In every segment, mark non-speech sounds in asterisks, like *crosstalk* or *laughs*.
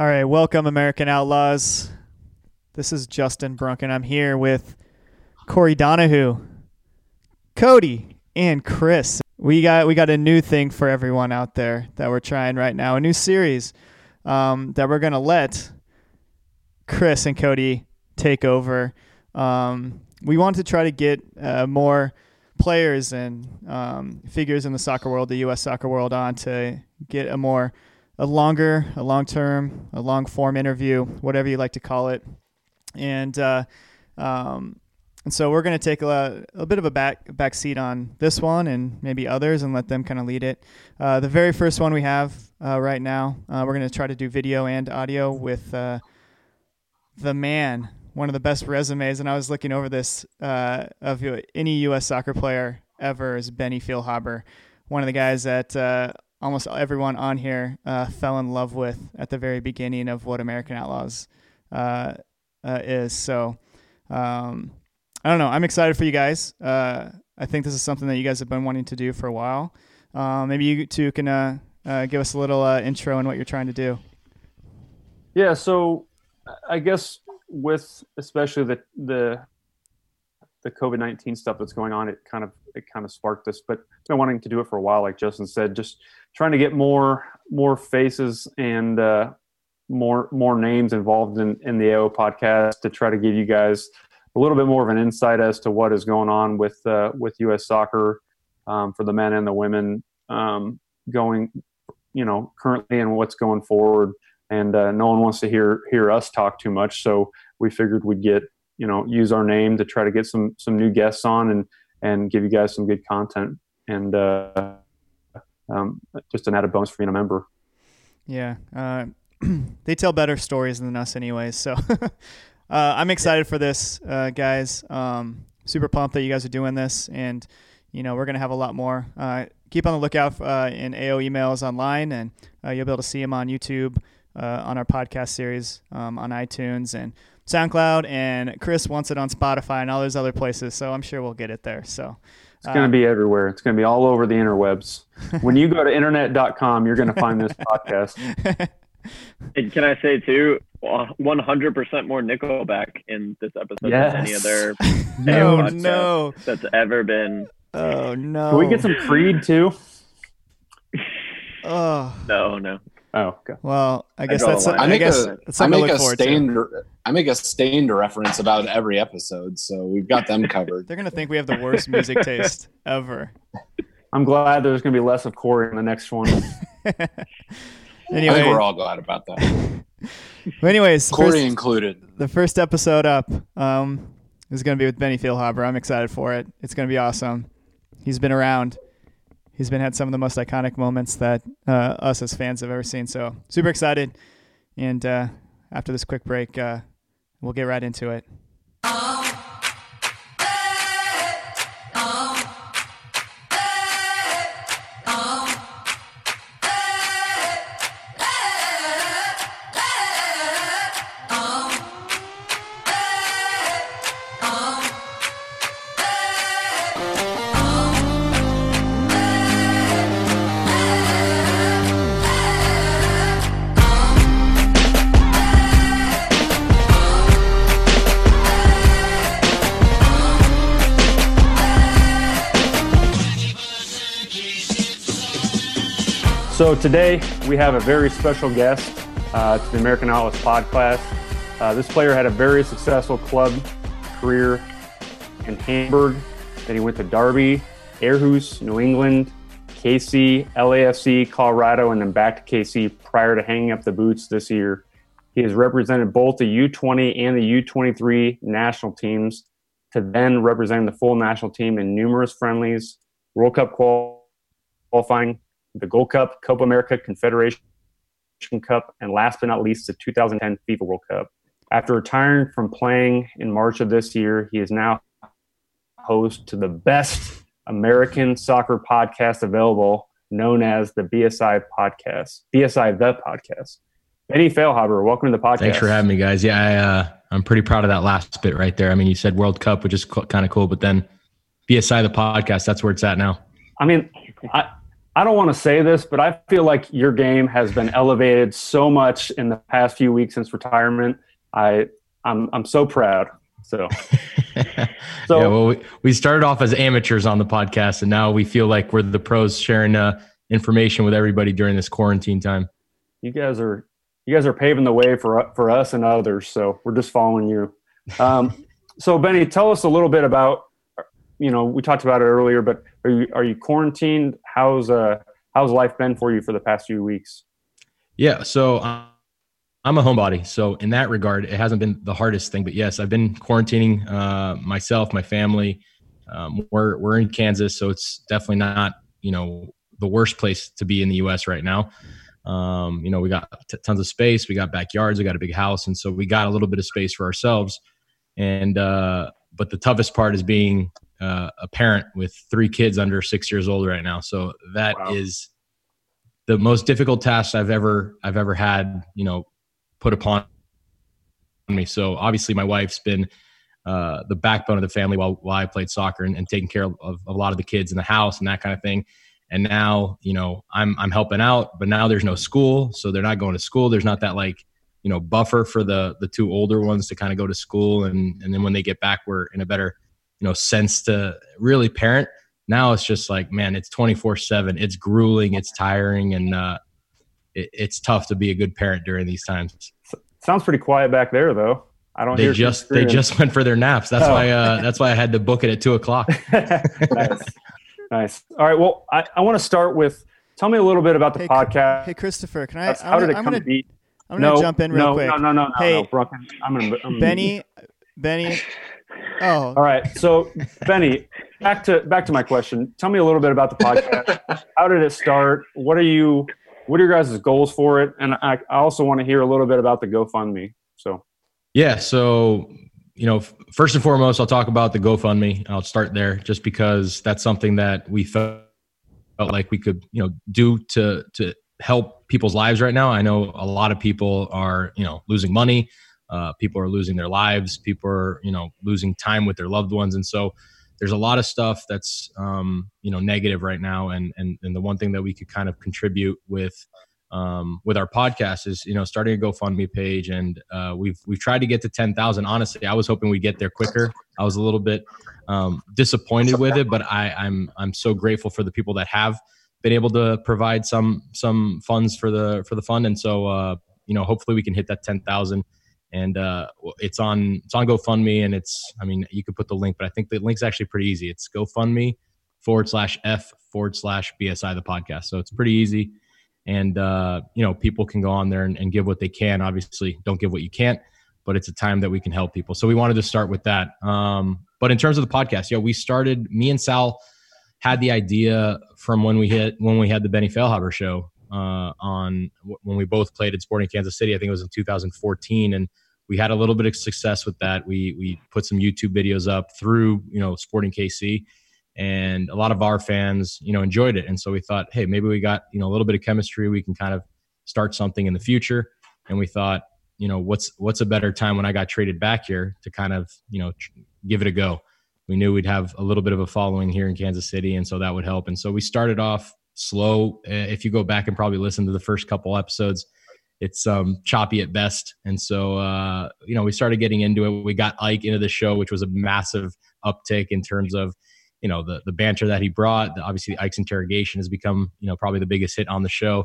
All right, welcome, American Outlaws. This is Justin Brunk, and I'm here with Corey Donahue, Cody, and Chris. We got we got a new thing for everyone out there that we're trying right now, a new series um, that we're gonna let Chris and Cody take over. Um, we want to try to get uh, more players and um, figures in the soccer world, the U.S. soccer world, on to get a more a longer, a long term, a long form interview, whatever you like to call it, and uh, um, and so we're going to take a, a bit of a back back seat on this one and maybe others and let them kind of lead it. Uh, the very first one we have uh, right now, uh, we're going to try to do video and audio with uh, the man, one of the best resumes. And I was looking over this uh, of any U.S. soccer player ever is Benny Feilhaber, one of the guys that almost everyone on here uh, fell in love with at the very beginning of what American Outlaws uh, uh, is. So um, I don't know. I'm excited for you guys. Uh, I think this is something that you guys have been wanting to do for a while. Uh, maybe you two can uh, give us a little intro on what you're trying to do. Yeah. So I guess with especially the the the COVID nineteen stuff that's going on, it kind of it kind of sparked this. But I've been wanting to do it for a while, like Justin said, just trying to get more more faces and uh, more more names involved in in the AO podcast to try to give you guys a little bit more of an insight as to what is going on with uh, with U.S. soccer um, for the men and the women um, going, you know, currently and what's going forward. And uh, no one wants to hear hear us talk too much, so we figured we'd get you know use our name to try to get some some new guests on and and give you guys some good content and uh, um, just an added bonus for being a member. Yeah, uh, *clears throat* they tell better stories than us, anyways. So *laughs* uh, I'm excited for this, uh, guys. Um, super pumped that you guys are doing this, and you know we're gonna have a lot more. Uh, keep on the lookout uh, in AO emails online, and you'll be able to see them on YouTube. on our podcast series um, on iTunes and SoundCloud, and Chris wants it on Spotify and all those other places. So I'm sure we'll get it there. So it's going to um, be everywhere. It's going to be all over the interwebs. *laughs* when you go to internet.com, you're going to find this podcast. *laughs* And can I say too, 100% more Nickelback in this episode yes. than any other *laughs* no, no. that's ever been. Oh no! Can we get some Creed too? Oh no, no. Oh, okay. Well, I guess I that's. A, I, make guess a, I make a Staind. I make a Staind reference about every episode, so we've got them covered. They're gonna think we have the worst music taste ever. I'm glad there's gonna be less of Corey in the next one. *laughs* anyway, I think we're all glad about that. anyways, Corey first, included. The first episode up um, is gonna be with Benny Feilhaber. I'm excited for it. It's gonna be awesome. He's been around he's been had some of the most iconic moments that uh, us as fans have ever seen. So super excited. And uh, after this quick break, uh, we'll get right into it. Uh-huh. Today we have a very special guest uh, to the American Outlaws podcast. Uh, this player had a very successful club career in Hamburg. Then he went to Derby, Aarhus, New England, KC, LAFC, Colorado, and then back to KC prior to hanging up the boots this year. He has represented both the U20 and the U23 national teams to then representing the full national team in numerous friendlies, World Cup qualifying, the Gold Cup, Copa America, Confederation Cup, and last but not least, the 2010 FIFA World Cup. After retiring from playing in March of this year, he is now host to the best American soccer podcast available, known as the BSI Podcast, BSI the Podcast. Benny Feilhaber, welcome to the podcast. Thanks for having me, guys. Yeah, I, uh, I'm pretty proud of that last bit right there. I mean, you said World Cup, which is co- kind of cool, but then BSI the Podcast, that's where it's at now. I mean, I, I don't want to say this, but I feel like your game has been elevated so much in the past few weeks since retirement. I I'm I'm so proud. So, *laughs* so yeah, well, we, we started off as amateurs on the podcast, and now we feel like we're the pros sharing uh, information with everybody during this quarantine time. You guys are you guys are paving the way for for us and others. So we're just following you. Um, *laughs* so Benny, tell us a little bit about you know we talked about it earlier, but are you are you quarantined? How's uh how's life been for you for the past few weeks? Yeah, so um, I'm a homebody, so in that regard, it hasn't been the hardest thing. But yes, I've been quarantining uh, myself, my family. Um, we're we're in Kansas, so it's definitely not you know the worst place to be in the U.S. right now. Um, you know, we got t- tons of space, we got backyards, we got a big house, and so we got a little bit of space for ourselves. And uh, but the toughest part is being uh, a parent with three kids under six years old right now. So that wow. is the most difficult task I've ever I've ever had. You know, put upon me. So obviously, my wife's been uh, the backbone of the family while while I played soccer and, and taking care of, of, a lot of the kids in the house and that kind of thing. And now, you know, I'm I'm helping out, but now there's no school, so they're not going to school. There's not that like you know buffer for the the two older ones to kind of go to school, and and then when they get back, we're in a better you know sense to really parent. Now it's just like man, it's 24 seven. It's grueling, it's tiring, and uh, it, it's tough to be a good parent during these times. Sounds pretty quiet back there, though. I don't. They just they just went for their naps. That's oh. why uh, *laughs* that's why I had to book it at two o'clock. *laughs* nice, nice. All right. Well, I, I want to start with. Tell me a little bit about the hey, podcast. Hey, Christopher, can I? That's, how did it I'm come gonna, to be? I'm gonna no, jump in real no, quick. No, no, no, no, hey, no, Brooke, I'm gonna. I'm Benny, Benny. Oh. All right. So, Benny, back to back to my question. Tell me a little bit about the podcast. *laughs* How did it start? What are you? What are your guys' goals for it? And I, I also want to hear a little bit about the GoFundMe. So. Yeah. So you know, first and foremost, I'll talk about the GoFundMe. I'll start there just because that's something that we felt like we could, you know, do to to help people's lives right now. I know a lot of people are, you know, losing money. Uh, people are losing their lives. People are, you know, losing time with their loved ones, and so there's a lot of stuff that's, um, you know, negative right now. And and and the one thing that we could kind of contribute with um, with our podcast is you know starting a GoFundMe page, and uh, we've we've tried to get to ten thousand. Honestly, I was hoping we'd get there quicker. I was a little bit um, disappointed with it, but I, I'm I'm so grateful for the people that have been able to provide some some funds for the for the fund, and so uh, you know hopefully we can hit that ten thousand and uh, it's on it's on GoFundMe, and it's I mean you could put the link, but I think the link's actually pretty easy. It's GoFundMe forward slash f forward slash bsi the podcast, so it's pretty easy, and uh, you know people can go on there and, and, give what they can. Obviously, don't give what you can't, but it's a time that we can help people. So we wanted to start with that. Um, but in terms of the podcast, yeah, we started. Me and Sal had the idea from when we hit when we had the Benny Feilhaber show uh, on when we both played at Sporting Kansas City. I think it was in 2014, and we had a little bit of success with that. We we put some YouTube videos up through you know Sporting KC, and a lot of our fans you know enjoyed it. And so we thought, hey, maybe we got you know a little bit of chemistry. We can kind of start something in the future. And we thought, you know, what's what's a better time when I got traded back here to kind of you know tr- give it a go. We knew we'd have a little bit of a following here in Kansas City, and so that would help. And so we started off slow. If you go back and probably listen to the first couple episodes, it's um, choppy at best. And so, uh, you know, we started getting into it. We got Ike into the show, which was a massive uptick in terms of, you know, the the banter that he brought. Obviously, Ike's interrogation has become, you know, probably the biggest hit on the show.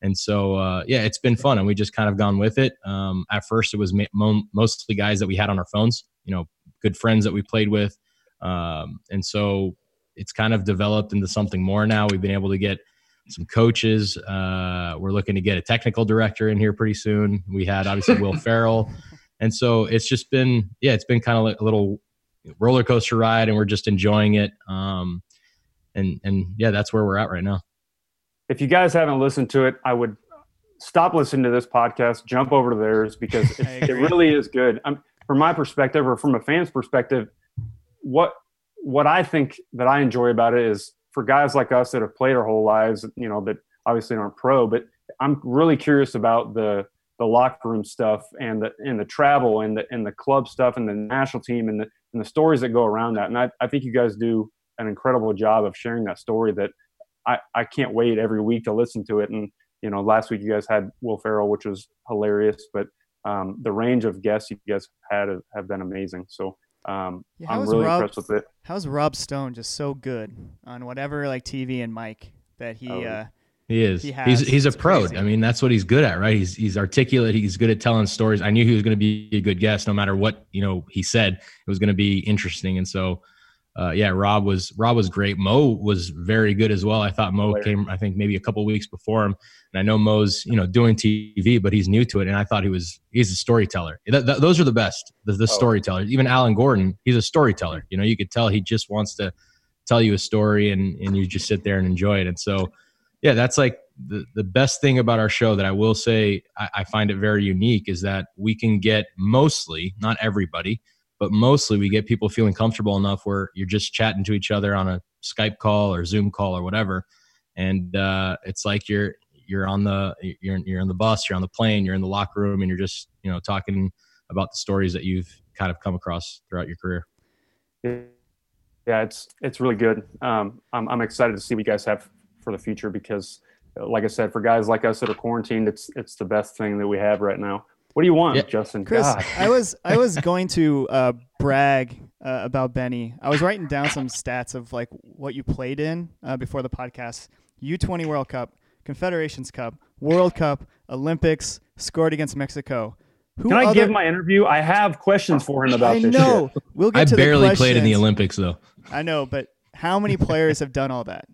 And so, uh, yeah, it's been fun, and we just kind of gone with it. Um, at first, it was mo- mostly guys that we had on our phones, you know, good friends that we played with, um, and so it's kind of developed into something more now. We've been able to get some coaches. Uh, we're looking to get a technical director in here pretty soon. We had obviously Will *laughs* Ferrell, and so it's just been yeah, it's been kind of a little roller coaster ride, and we're just enjoying it. Um, and and yeah, that's where we're at right now. If you guys haven't listened to it, I would stop listening to this podcast, jump over to theirs because *laughs* it, it really is good. I'm, from my perspective, or from a fan's perspective, what what I think that I enjoy about it is for guys like us that have played our whole lives, you know, that obviously aren't pro, but I'm really curious about the the locker room stuff and the and the travel and the and the club stuff and the national team and the and the stories that go around that. And I, I think you guys do an incredible job of sharing that story that I, I can't wait every week to listen to it. And you know, last week you guys had Will Ferrell, which was hilarious, but um, the range of guests you guys had have, have been amazing. So um, yeah, I'm really Rob, impressed with it. How's Rob Stone just so good on whatever like TV and mic that he? Oh. Uh, he is. He he's he's a pro. Crazy. I mean, that's what he's good at, right? He's he's articulate. He's good at telling stories. I knew he was going to be a good guest, no matter what you know he said. It was going to be interesting, and so uh, yeah, Rob was Rob was great. Mo was very good as well. I thought Mo came, I think maybe a couple weeks before him, and I know Mo's you know doing TV, but he's new to it, and I thought he was he's a storyteller. Th- th- those are the best, the, the oh. storytellers. Even Alan Gordon, he's a storyteller. You know, you could tell he just wants to tell you a story, and and you just sit there and enjoy it. And so, yeah, that's like the the best thing about our show that I will say I, I find it very unique is that we can get mostly, not everybody but mostly we get people feeling comfortable enough where you're just chatting to each other on a Skype call or Zoom call or whatever, and uh, it's like you're you're on the you're you're on the bus, you're on the plane, you're in the locker room, and you're just you know talking about the stories that you've kind of come across throughout your career. Yeah, it's it's really good. Um, I'm I'm excited to see what you guys have for the future because, like I said, for guys like us that are quarantined, it's it's the best thing that we have right now. What do you want, yeah. Justin? Chris, God. I was I was going to uh, brag uh, about Benny. I was writing down some stats of like what you played in uh, before the podcast. U20 World Cup, Confederations Cup, World Cup, Olympics, scored against Mexico. Who Can I other... give my interview? I have questions for him about I this. know. Shit. We'll get I to barely played in the Olympics though. I know, but how many players have done all that?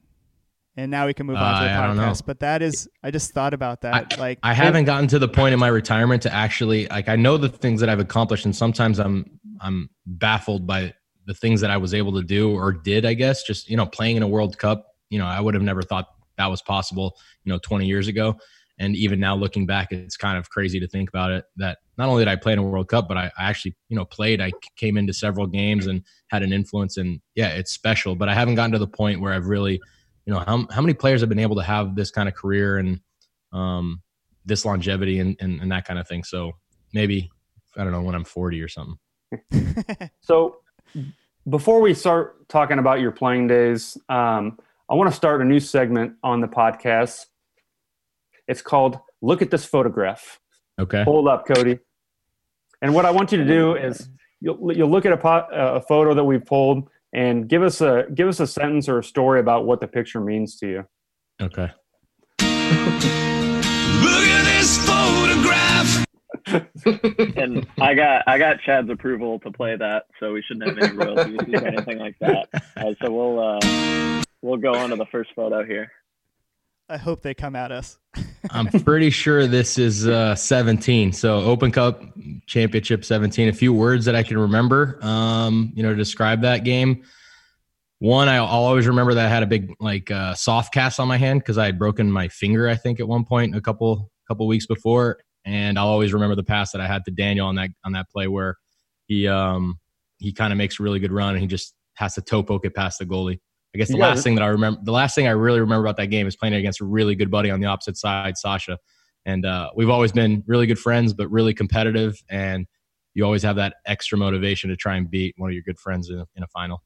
And now we can move on to the uh, podcast. But that is, I just thought about that. I, like, I haven't gotten to the point in my retirement to actually like. I know the things that I've accomplished, and sometimes I'm I'm baffled by the things that I was able to do or did. I guess just you know playing in a World Cup. You know, I would have never thought that was possible. You know, 20 years ago. And even now, looking back, it's kind of crazy to think about it. That not only did I play in a World Cup, but I, I actually, you know, played. I came into several games and had an influence. And yeah, it's special. But I haven't gotten to the point where I've really you know how, how many players have been able to have this kind of career and um, this longevity and, and, and that kind of thing? So maybe i don't know when i'm 40 or something. *laughs* So before we start talking about your playing days um, i want to start a new segment on the podcast. It's called look at this photograph. Okay. Hold up cody. And what i want you to do is you'll, you'll look at a, pot, a photo that we've pulled and give us a give us a sentence or a story about what the picture means to you. Okay. *laughs* Look at this photograph. *laughs* and I got I got Chad's approval to play that, so we shouldn't have any royalties or *laughs* anything like that. Uh, so we'll uh, we'll go on to the first photo here. I hope they come at us. I'm pretty sure this is uh, 17. So Open Cup Championship 17. A few words that I can remember, um, you know, to describe that game. One, I'll always remember that I had a big like uh, soft cast on my hand because I had broken my finger, I think, at one point a couple couple weeks before, and I'll always remember the pass that I had to Daniel on that on that play where he um, he kind of makes a really good run and he just has to toe poke it past the goalie. I guess the yeah. last thing that I remember, the last thing I really remember about that game is playing against a really good buddy on the opposite side, Sasha. And uh, we've always been really good friends, but really competitive. And you always have that extra motivation to try and beat one of your good friends in, in a final.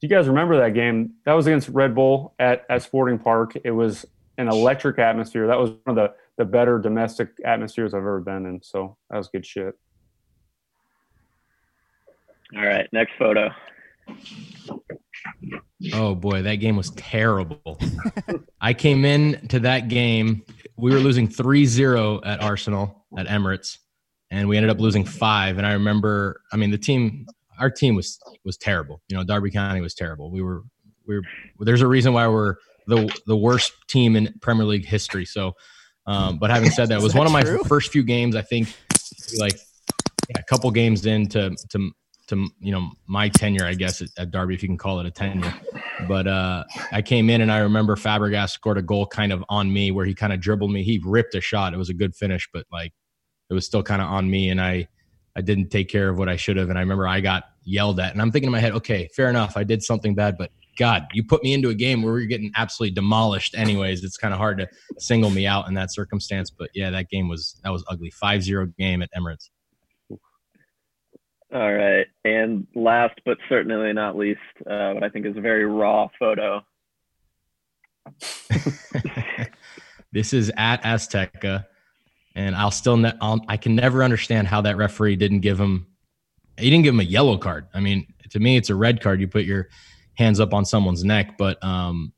Do you guys remember that game? That was against Red Bull at, at Sporting Park. It was an electric atmosphere. That was one of the, the better domestic atmospheres I've ever been in. So that was good shit. All right, next photo. Oh boy, that game was terrible. I came in to that game. We were losing 3-0 at Arsenal at Emirates, and we ended up losing five. And I remember, I mean, the team, our team was was terrible. You know, Derby County was terrible. We were we were. There's a reason why we're the the worst team in Premier League history. So, um, but having said that, it was that one of my first few games. I think like yeah, a couple games into to to you know my tenure, I guess at, at, Derby, if you can call it a tenure. But uh, I came in and I remember Fabregas scored a goal kind of on me where he kind of dribbled me. He ripped a shot. It was a good finish, but like it was still kind of on me, and I I didn't take care of what I should have. And I remember I got yelled at, and I'm thinking in my head, okay, fair enough, I did something bad, but God, you put me into a game where we're getting absolutely demolished. Anyways, it's kind of hard to single me out in that circumstance. But yeah, that game was that was ugly. 5-0 game at Emirates. All right. And last but certainly not least, uh, what I think is a very raw photo. *laughs* this is at Azteca, and I'll still ne- I'll, I can never understand how that referee didn't give him. He didn't give him a yellow card. I mean, to me, it's a red card. You put your hands up on someone's neck, but um,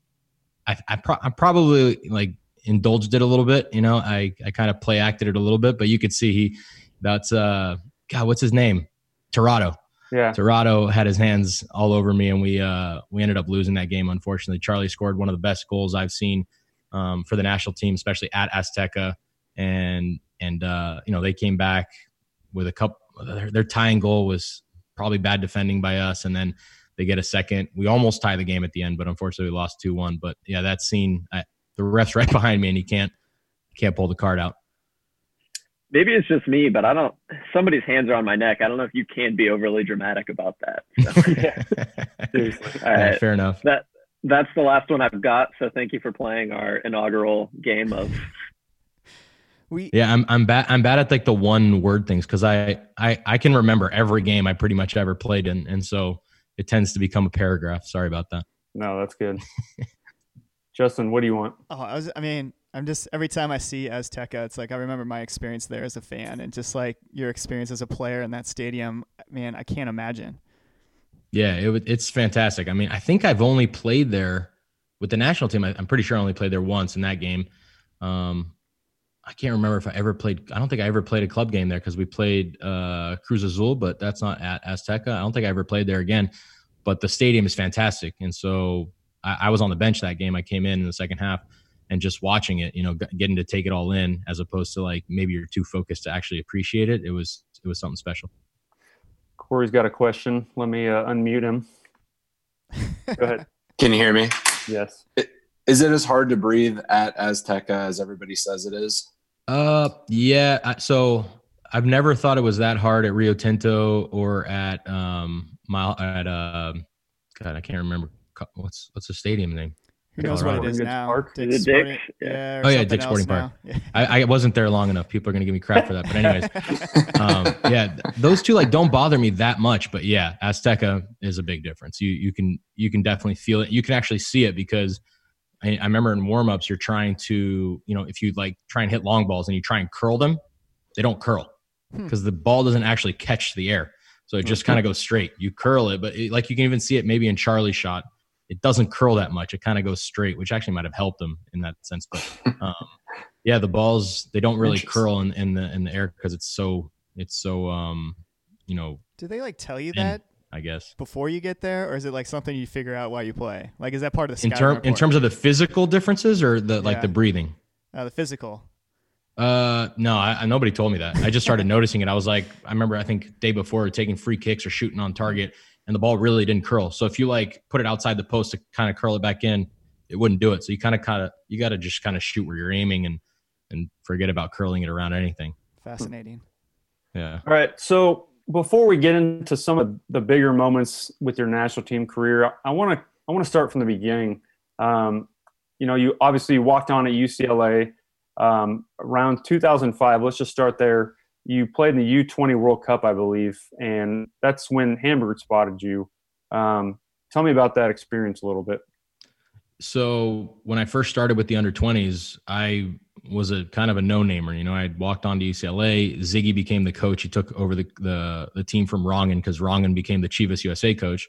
I I, pro- I probably like indulged it a little bit. You know, I I kind of play acted it a little bit, but you could see he that's uh God, what's his name? Torrado. Yeah. Torrado had his hands all over me, and we uh, we ended up losing that game. Unfortunately, Charlie scored one of the best goals I've seen um, for the national team, especially at Azteca, and and uh, you know they came back with a couple. Their, their tying goal was probably bad defending by us, and then they get a second. We almost tie the game at the end, but unfortunately we lost two one. But yeah, that scene, I, the ref's *laughs* right behind me, and he can't can't pull the card out maybe it's just me, but I don't. Somebody's hands are on my neck. I don't know if you can be overly dramatic about that. So. *laughs* *laughs* All right, fair enough. That that's the last one I've got. So thank you for playing our inaugural game of. *laughs* We, yeah, I'm I'm bad I'm bad at like the one word things because I, I I can remember every game I pretty much ever played in, and so it tends to become a paragraph. Sorry about that. No, that's good. Justin, what do you want? Oh, I was I mean, I'm just every time I see Azteca, it's like I remember my experience there as a fan, and just like your experience as a player in that stadium. Man, I can't imagine. Yeah, it, it's fantastic. I mean, I think I've only played there with the national team. I, am pretty sure I only played there once in that game. Um, I can't remember if I ever played. I don't think I ever played a club game there because we played uh, Cruz Azul, but that's not at Azteca. I don't think I ever played there again. But the stadium is fantastic, and so I, I was on the bench that game. I came in in the second half and just watching it, you know, getting to take it all in as opposed to like maybe you're too focused to actually appreciate it. It was it was something special. Corey's got a question. Let me uh, unmute him. Go ahead. *laughs* Can you hear me? Yes. Is it as hard to breathe at Azteca as everybody says it is? Uh, yeah. So I've never thought it was that hard at Rio Tinto or at um my at uh, God, I can't remember what's what's the stadium name. Who knows what it is now? Park? Dick's Sporting, yeah. oh yeah, Dick's Sporting Park. Yeah. I, I, wasn't there long enough. People are gonna give me crap for that. But anyways, *laughs* um, yeah, those two like don't bother me that much. But yeah, Azteca is a big difference. You you can you can definitely feel it. You can actually see it because I, I remember in warmups you're trying to you know if you like try and hit long balls and you try and curl them, they don't curl because hmm. the ball doesn't actually catch the air. So it just kind of goes straight. You curl it, but it, like you can even see it maybe in Charlie's shot it doesn't curl that much. It kind of goes straight, which actually might have helped him in that sense. But *laughs* um, yeah, the balls they don't really curl in, in the in the air because it's so it's so um you know. Do they like tell you that? I guess before you get there, or is it like something you figure out while you play? Like, is that part of the in term in terms of the physical differences or the like the breathing? Uh, the physical. Uh, no, I, nobody told me that. I just started *laughs* noticing it. I was like, I remember, I think day before taking free kicks or shooting on target, and the ball really didn't curl. So if you like put it outside the post to kind of curl it back in, it wouldn't do it. So you kind of kind of you got to just kind of shoot where you're aiming and and forget about curling it around anything. Fascinating. Yeah. All right. So before we get into some of the bigger moments with your national team career, I want to I want to start from the beginning. Um, you know, you obviously walked on at UCLA um, around 2005. Let's just start there you played in the U20 World Cup, I believe, and that's when Hamburg spotted you. Um, tell me about that experience a little bit. So when I first started with the under 20s, I was a kind of a no-namer. You know, I walked on to UCLA. Sigi became the coach. He took over the the, the team from Rongen because Rongen became the Chivas USA coach,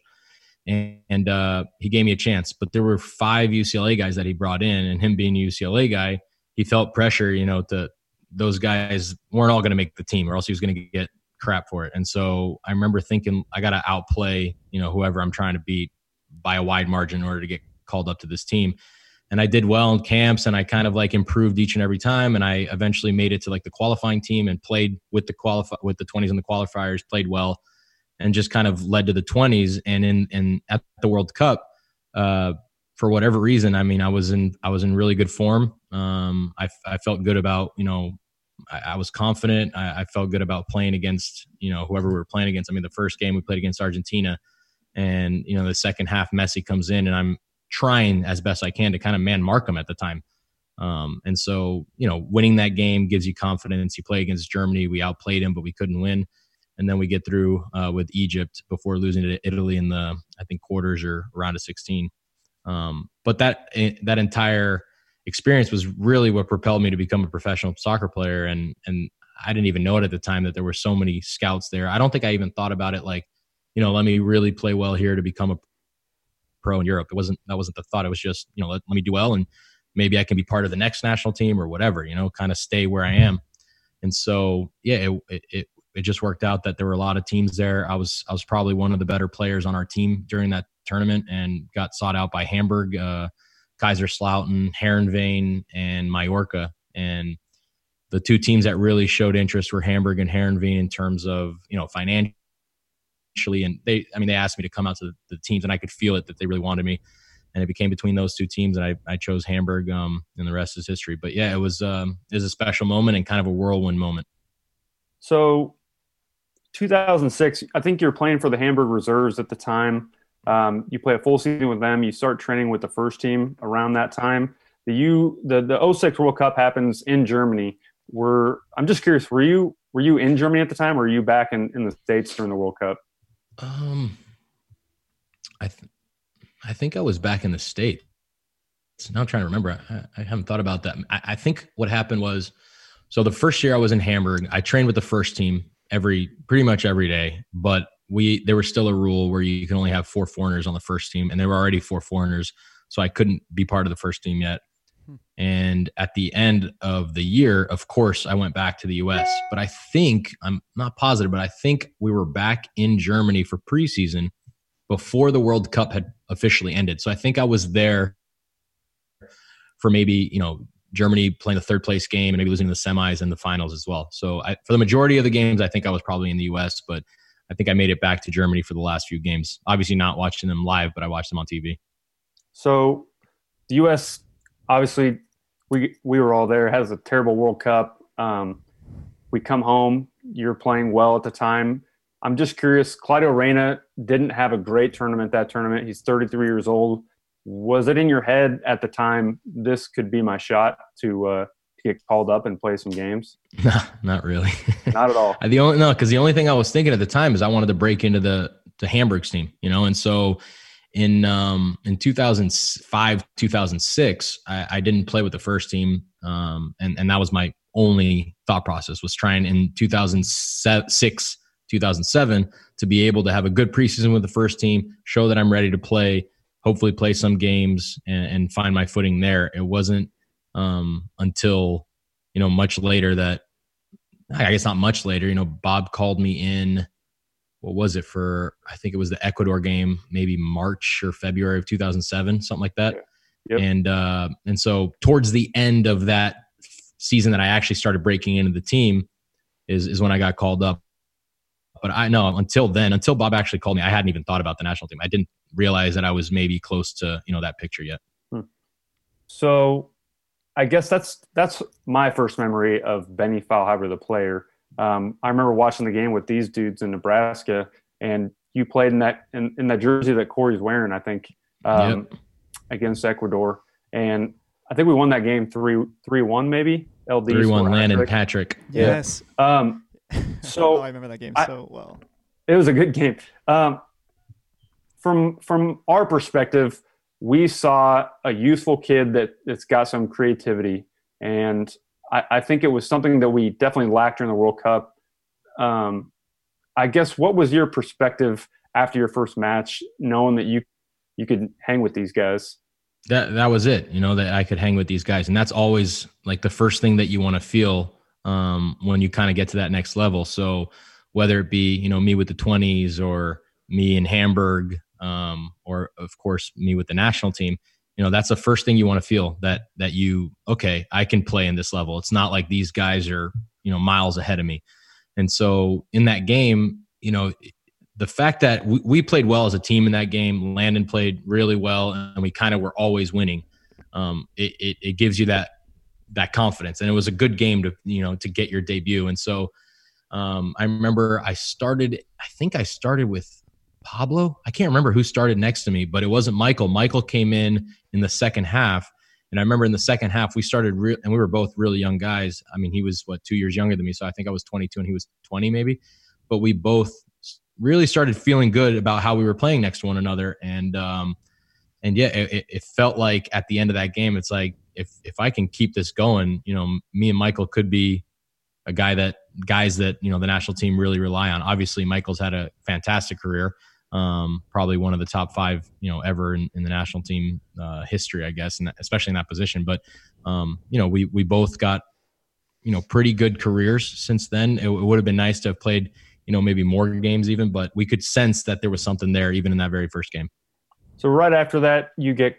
and, and uh, he gave me a chance. But there were five UCLA guys that he brought in, and him being a UCLA guy, he felt pressure, you know, to those guys weren't all going to make the team, or else he was going to get crap for it. And so I remember thinking I got to outplay, you know, whoever I'm trying to beat by a wide margin in order to get called up to this team. And I did well in camps and I kind of like improved each and every time. And I eventually made it to like the qualifying team and played with the qualify with the 20s and the qualifiers, played well and just kind of led to the 20s. And in, in at the World Cup, uh, for whatever reason, I mean, I was in I was in really good form. Um, I, I felt good about you know I, I was confident. I, I, felt good about playing against you know whoever we were playing against. I mean, the first game we played against Argentina, and you know the second half Messi comes in, and I'm trying as best I can to kind of man mark him at the time. Um, and so you know, winning that game gives you confidence. You play against Germany, we outplayed him, but we couldn't win. And then we get through uh, with Egypt before losing to Italy in the I think quarters or round of 16. Um, but that eh, that entire experience was really what propelled me to become a professional soccer player. And and I didn't even know it at the time that there were so many scouts there. I don't think I even thought about it like, you know, let me really play well here to become a pro in Europe. It wasn't that wasn't the thought. It was just you know let, let me do well and maybe I can be part of the next national team or whatever. You know, kind of stay where I am. And so yeah, it, it it just worked out that there were a lot of teams there. I was I was probably one of the better players on our team during that tournament and got sought out by Hamburg, uh, Kaiserslautern, Heerenveen, and Mallorca. And the two teams that really showed interest were Hamburg and Heerenveen in terms of you know financially. And they, I mean, they asked me to come out to the, the teams, and I could feel it that they really wanted me. And it became between those two teams, and I, I chose Hamburg, um, and the rest is history. But yeah, it was um, it was a special moment and kind of a whirlwind moment. So 2006, I think you're playing for the Hamburg Reserves at the time. Um, you play a full season with them. You start training with the first team around that time. The U the the 06 World Cup happens in Germany. Were I'm just curious, were you were you in Germany at the time, or were you back in, in the states during the World Cup? Um, I th- I think I was back in the states. Now I'm trying to remember. I, I haven't thought about that. I, I think what happened was, so the first year I was in Hamburg, I trained with the first team every pretty much every day, but we there was still a rule where you can only have four foreigners on the first team, and there were already four foreigners, so I couldn't be part of the first team yet. Hmm. And at the end of the year, of course, I went back to the US. But I think, I'm not positive, but I think we were back in Germany for preseason before the World Cup had officially ended. So I think I was there for maybe, you know, Germany playing the third place game and maybe losing the semis and the finals as well. So I, for the majority of the games, I think I was probably in the U.S., but I think I made it back to Germany for the last few games. Obviously, not watching them live, but I watched them on TV. So the U.S. obviously we we were all there. It has a terrible World Cup. Um, we come home. You're playing well at the time. I'm just curious. Claudio Reyna didn't have a great tournament that tournament. He's 33 years old was it in your head at the time this could be my shot to uh, get called up and play some games? *laughs* No, not really. *laughs* not at all. the only no, because the only thing I was thinking at the time is I wanted to break into the the Hamburg's team, you know, and so in um in 2005 2006 I, I didn't play with the first team um and and that was my only thought process was trying in 2006 2007 to be able to have a good preseason with the first team show that i'm ready to play hopefully play some games and, and find my footing there. It wasn't um, until you know much later that I guess not much later. You know, Bob called me in. What was it for? I think it was the Ecuador game, maybe March or February of 2007, something like that. Yep. And uh, and so towards the end of that season that I actually started breaking into the team is is when I got called up. But I know until then, until Bob actually called me, I hadn't even thought about the national team. I didn't realize that I was maybe close to you know that picture yet. Hmm. So, I guess that's that's my first memory of Benny Feilhaber, the player. Um, I remember watching the game with these dudes in Nebraska, and you played in that in, in that jersey that Corey's wearing, I think, um, yep. against Ecuador, and I think we won that game three three one maybe. LD three one Landon Patrick. Yes. Yeah. Um, *laughs* so oh, I remember that game I, so well. It was a good game. Um, from from our perspective, we saw a youthful kid that that's got some creativity, and I, I think it was something that we definitely lacked during the World Cup. Um, I guess what was your perspective after your first match, knowing that you you could hang with these guys? That that was it. You know that I could hang with these guys, and that's always like the first thing that you want to feel um, when you kind of get to that next level. So whether it be you know me with the twenties or me in Hamburg um, or of course me with the national team you know that's the first thing you want to feel that that you okay i can play in this level. It's not like these guys are you know miles ahead of me. And so in that game you know the fact that we, we played well as a team in that game landon played really well and we kind of were always winning um, it, it, it gives you that that confidence. And it was a good game to you know to get your debut. And so um, i remember i started i think i started with Pablo. I can't remember who started next to me, but it wasn't Michael. Michael came in in the second half. And I remember in the second half, we started, re- and we were both really young guys. I mean, he was, what, two years younger than me. So I think I was 22 and he was 20 maybe. But we both really started feeling good about how we were playing next to one another. And, um, and yeah, it, it felt like at the end of that game, it's like if if I can keep this going, you know, me and Michael could be a guy that guys that you know the national team really rely on. Obviously, Michael's had a fantastic career, um, probably one of the top five you know ever in, in the national team uh, history, I guess, and especially in that position. But um, you know, we we both got you know pretty good careers since then. It, it would have been nice to have played you know maybe more games even, but we could sense that there was something there even in that very first game. So right after that, you get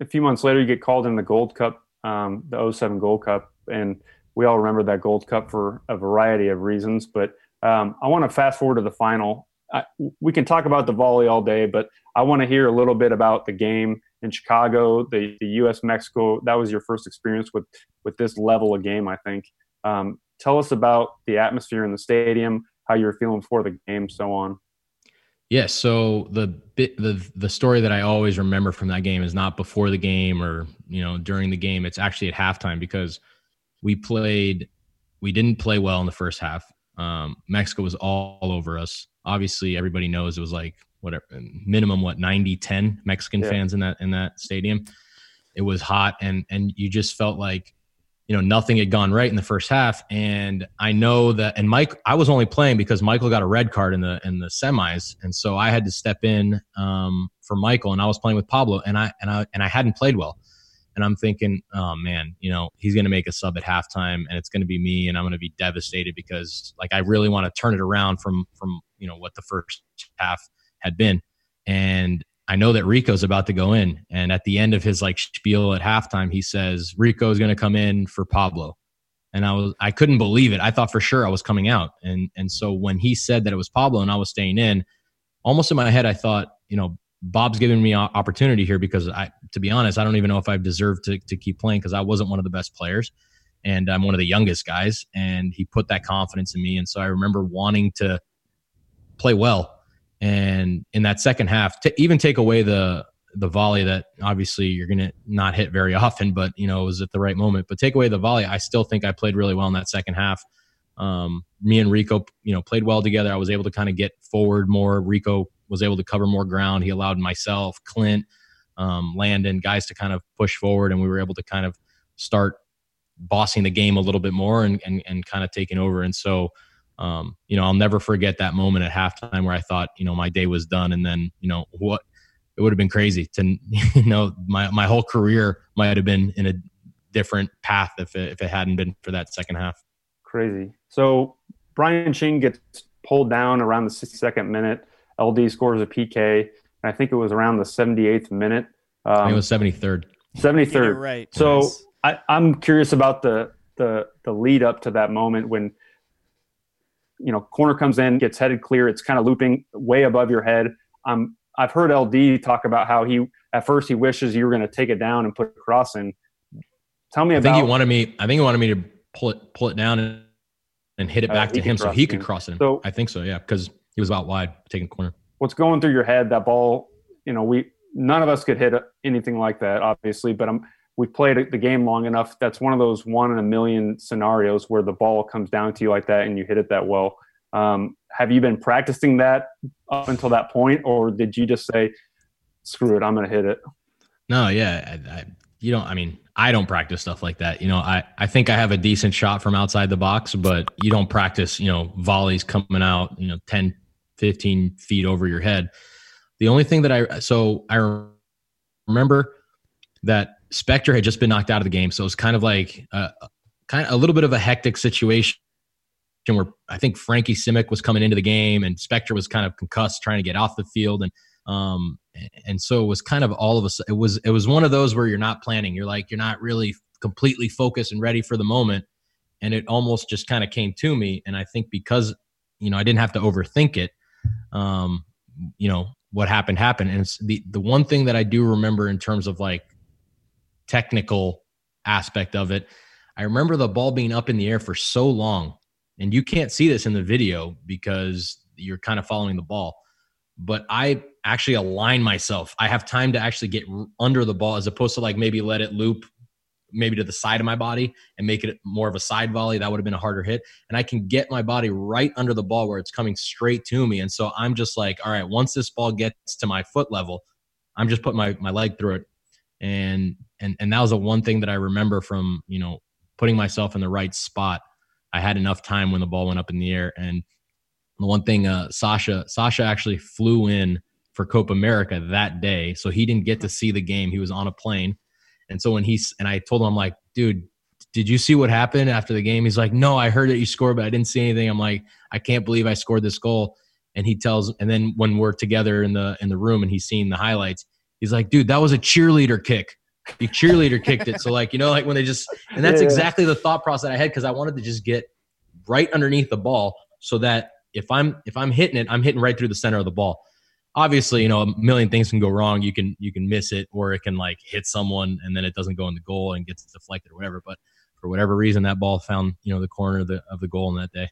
a few months later, you get called in the Gold Cup, um, the 07 Gold Cup, and we all remember that Gold Cup for a variety of reasons. But um, I want to fast forward to the final. I, we can talk about the volley all day, but I want to hear a little bit about the game in Chicago, the, the U.S. Mexico. That was your first experience with with this level of game, I think. Um, tell us about the atmosphere in the stadium, how you were feeling before the game, so on. Yes. So the bit the the story that I always remember from that game is not before the game or you know during the game. It's actually at halftime because we played. We didn't play well in the first half. Um, Mexico was all, all, over us. Obviously, everybody knows it was like whatever minimum what 90 10 Mexican yeah. fans in that in that stadium. It was hot and and you just felt like you know nothing had gone right in the first half and i know that and mike i was only playing because michael got a red card in the in the semis and so i had to step in um, for michael and i was playing with pablo and i and i and i hadn't played well and i'm thinking oh man you know he's going to make a sub at halftime and it's going to be me and i'm going to be devastated because like i really want to turn it around from from you know what the first half had been and I know that Rico's about to go in. And at the end of his like spiel at halftime, he says, Rico's going to come in for Pablo. And I was, I couldn't believe it. I thought for sure I was coming out. And, and so when he said that it was Pablo and I was staying in, almost in my head, I thought, you know, Bob's giving me opportunity here because I, to be honest, I don't even know if I've deserved to, to keep playing because I wasn't one of the best players and I'm one of the youngest guys. And he put that confidence in me. And so I remember wanting to play well and in that second half, to even take away the the volley that obviously you're going to not hit very *laughs* often, but you know it was at the right moment. But take away the volley, I still think I played really well in that second half. Um, me and Rico, you know, played well together. I was able to kind of get forward more. Rico was able to cover more ground. He allowed myself, Clint, um, Landon, guys to kind of push forward, and we were able to kind of start bossing the game a little bit more and and, and kind of taking over. And so um, you know, I'll never forget that moment at halftime where I thought, you know, my day was done. And then, you know, what it would have been crazy to, *laughs* you know, my, my whole career might have been in a different path if it, if it hadn't been for that second half. Crazy. So Brian Ching gets pulled down around the 62nd minute. LD scores a PK. And I think it was around the 78th minute. Um, it was 73rd. 73rd. right. So yes. I, I'm curious about the, the, the lead up to that moment when – you know, corner comes in, gets headed clear. It's kind of looping way above your head. Um, I've heard LD talk about how he at first he wishes you were going to take it down and put a cross in. Tell me I about. I think he wanted me. I think he wanted me to pull it pull it down and, and hit it uh, back uh, to him so he could cross it. So I think so, yeah, because he was out wide taking corner. What's going through your head? That ball, you know, we none of us could hit anything like that, obviously, but I'm we've played the game long enough. That's one of those one in a million scenarios where the ball comes down to you like that and you hit it that well. Um, have you been practicing that up until that point, or did you just say, "Screw it, I'm going to hit it"? No, yeah, I, I, you don't. I mean, I don't practice stuff like that. You know, I I think I have a decent shot from outside the box, but you don't practice. You know, volleys coming out. You know, 10, 15 feet over your head. The only thing that I so I remember that Spector had just been knocked out of the game, so it was kind of like a, kind of a little bit of a hectic situation where I think Frankie Simek was coming into the game and Spector was kind of concussed, trying to get off the field, and um, and so it was kind of all of us. It was it was one of those where you're not planning. You're like you're not really completely focused and ready for the moment, and it almost just kind of came to me. And I think because you know I didn't have to overthink it, um, you know what happened happened. And it's the the one thing that I do remember in terms of like technical aspect of it. I remember the ball being up in the air for so long, and you can't see this in the video because you're kind of following the ball. But I actually align myself. I have time to actually get under the ball as opposed to like maybe let it loop maybe to the side of my body and make it more of a side volley. That would have been a harder hit. And I can get my body right under the ball where it's coming straight to me. And so I'm just like, all right, once this ball gets to my foot level, I'm just putting my my leg through it, and and and that was the one thing that I remember from you know putting myself in the right spot. I had enough time when the ball went up in the air, and the one thing uh, Sasha Sasha actually flew in for Copa America that day, so he didn't get to see the game. He was on a plane, and so when he's and I told him, I'm like, dude, did you see what happened after the game? He's like, no, I heard that you scored, but I didn't see anything. I'm like, I can't believe I scored this goal. And he tells, and then when we're together in the in the room and he's seeing the highlights, he's like, dude, that was a cheerleader kick. The cheerleader kicked it. So like, you know, like when they just, and that's yeah. exactly the thought process I had because I wanted to just get right underneath the ball so that if I'm if I'm hitting it, I'm hitting right through the center of the ball. Obviously, you know, a million things can go wrong. You can you can miss it, or it can like hit someone and then it doesn't go in the goal and gets deflected or whatever. But for whatever reason, that ball found you know the corner of the of the goal in that day.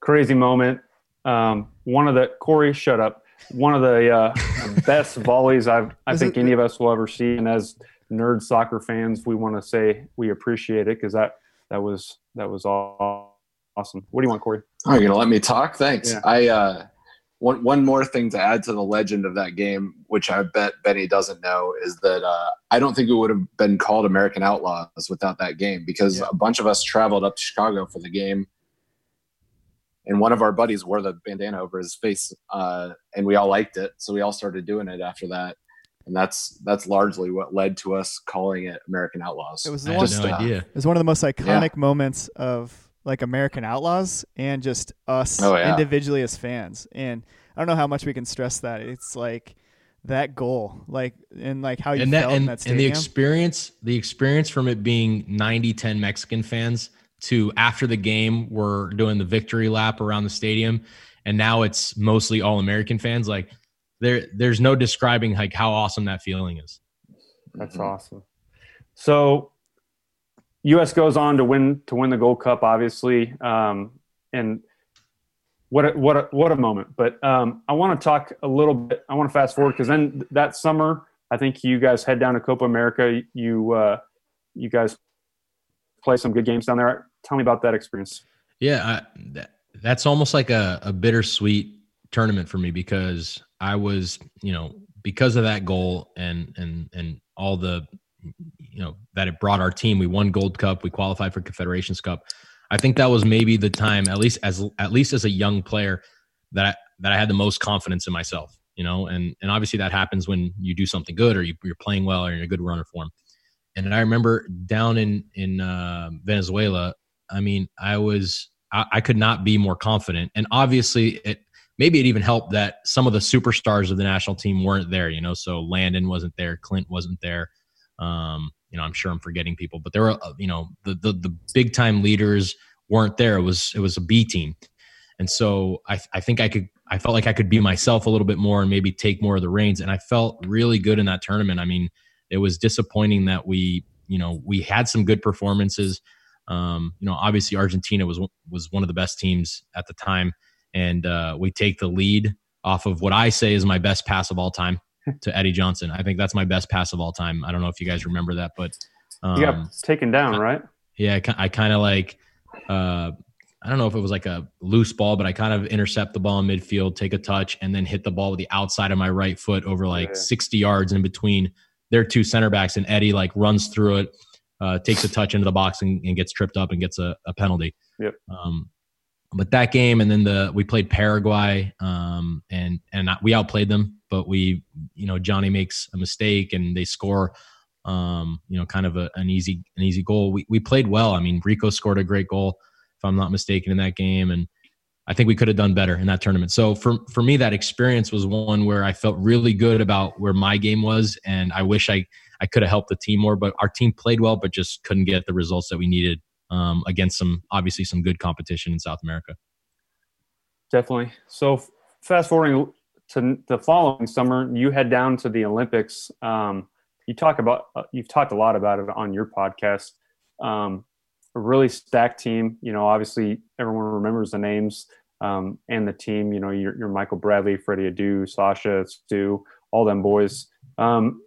Crazy moment. Um, one of the Corey, shut up. One of the uh, *laughs* best volleys I've I think any of us will ever see, and as nerd soccer fans, we want to say we appreciate it because that that was that was awesome. What do you want, Corey? Are you gonna let me talk? Thanks. Yeah. I uh, one one more thing to add to the legend of that game, which I bet Benny doesn't know, is that uh, I don't think it would have been called American Outlaws without that game because yeah. a bunch of us traveled up to Chicago for the game, and one of our buddies wore the bandana over his face, uh, and we all liked it, so we all started doing it after that. And that's that's largely what led to us calling it American Outlaws. It was the one, no uh, idea. It was one of the most iconic yeah. moments of like American Outlaws and just us oh, yeah. individually as fans. And I don't know how much we can stress that. It's like that goal, like and like how you and that, and, that and the experience, the experience from it being 90, 10 Mexican fans to after the game, we're doing the victory lap around the stadium, and now it's mostly all American fans. Like there, there's no describing like how awesome that feeling is. That's mm-hmm. awesome. So U.S. goes on to win to win the Gold Cup, obviously, um, and what a, what a, what a moment. But um, I want to talk a little bit. I want to fast forward because then that summer, I think you guys head down to Copa America. You uh, you guys play some good games down there. Tell me about that experience. Yeah, I, that, that's almost like a, a bittersweet tournament for me because I was, you know, because of that goal and and and all the you know that it brought our team. We won Gold Cup. We qualified for Confederations Cup. I think that was maybe the time, at least as at least as a young player, that I, that I had the most confidence in myself. You know, and and obviously that happens when you do something good or you, are playing well or you're in a good runner form. And I remember down in in uh, Venezuela, I mean, I was I, I could not be more confident. And obviously, it maybe it even helped that some of the superstars of the national team weren't there. You know, so Landon wasn't there, Clint wasn't there. Um, you know, I'm sure I'm forgetting people, but there were, uh, you know, the, the, the big time leaders weren't there. It was, it was a B team. And so I, I think I could, I felt like I could be myself a little bit more and maybe take more of the reins. And I felt really good in that tournament. I mean, it was disappointing that we, you know, we had some good performances. Um, you know, obviously Argentina was was one of the best teams at the time, and uh, we take the lead off of what I say is my best pass of all time to Eddie Johnson. I think that's my best pass of all time. I don't know if you guys remember that, but um, you got taken down, right? Yeah, I, I kind of like. Uh, I don't know if it was like a loose ball, but I kind of intercept the ball in midfield, take a touch, and then hit the ball with the outside of my right foot over like yeah. 60 yards in between their two center backs. And Eddie like runs through it, uh, takes a touch into the box and, and gets tripped up and gets a, a penalty. Yep. Um, but that game, and then the we played Paraguay, um, and and we outplayed them but we, you know, Johnny makes a mistake and they score, um, you know, kind of a, an easy an easy goal. We we played well. I mean, Rico scored a great goal, if I'm not mistaken, in that game, and I think we could have done better in that tournament. So for for me, that experience was one where I felt really good about where my game was, and I wish I I could have helped the team more. But our team played well, but just couldn't get the results that we needed um, against some obviously some good competition in South America. Definitely. So fast forwarding to the following summer, you head down to the Olympics. Um, you talk about uh, you've talked a lot about it on your podcast. Um, a really stacked team. You know, obviously everyone remembers the names um, and the team. You know, you're, Michael Bradley, Freddie Adu, Sacha, Stu, all them boys. Um,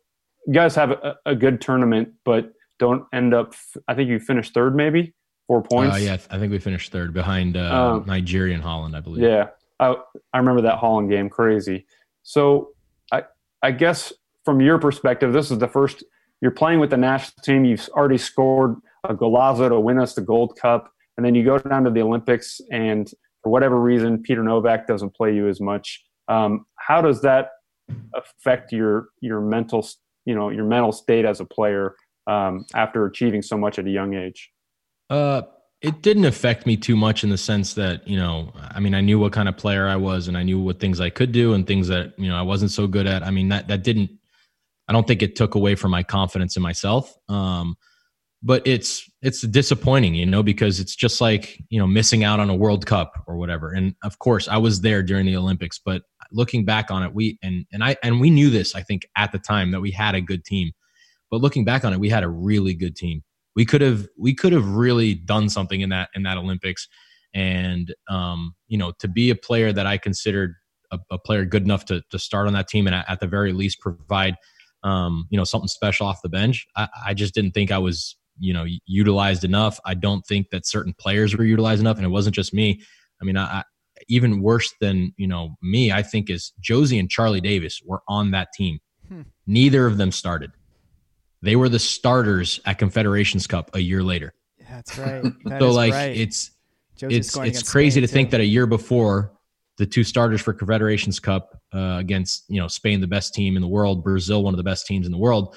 you guys have a, a, good tournament, but don't end up. I think you finished third, maybe four points. Uh, yeah, I think we finished third behind uh, um, Nigeria and Holland, I believe. Yeah, I, I remember that Holland game, crazy. So I I guess from your perspective, this is the first you're playing with the national team. You've already scored a golazo to win us the Gold Cup, and then you go down to the Olympics, and for whatever reason, Peter Nowak doesn't play you as much. Um, how does that affect your your mental you know your mental state as a player um, after achieving so much at a young age? Uh, it didn't affect me too much in the sense that you know, I mean, I knew what kind of player I was, and I knew what things I could do and things that you know I wasn't so good at. I mean, that that didn't. I don't think it took away from my confidence in myself. Um, but it's it's disappointing, you know, because it's just like you know missing out on a World Cup or whatever. And of course, I was there during the Olympics, but looking back on it, we and and I and we knew this, I think, at the time that we had a good team. But looking back on it, we had a really good team. We could have we could have really done something in that in that Olympics, and um, you know, to be a player that I considered a, a player good enough to to start on that team and at, the very least provide um, you know something special off the bench. I, I just didn't think I was you know utilized enough. I don't think that certain players were utilized enough, and it wasn't just me. I mean, I, even worse than you know me, I think is Jozy and Charlie Davies were on that team. Hmm. Neither of them started. They were the starters at Confederations Cup a year later. That's right. *laughs* That so like right. it's Jozy's it's it's crazy Spain to too. think that a year before the two starters for Confederations Cup uh, against you know Spain, the best team in the world, Brazil, one of the best teams in the world,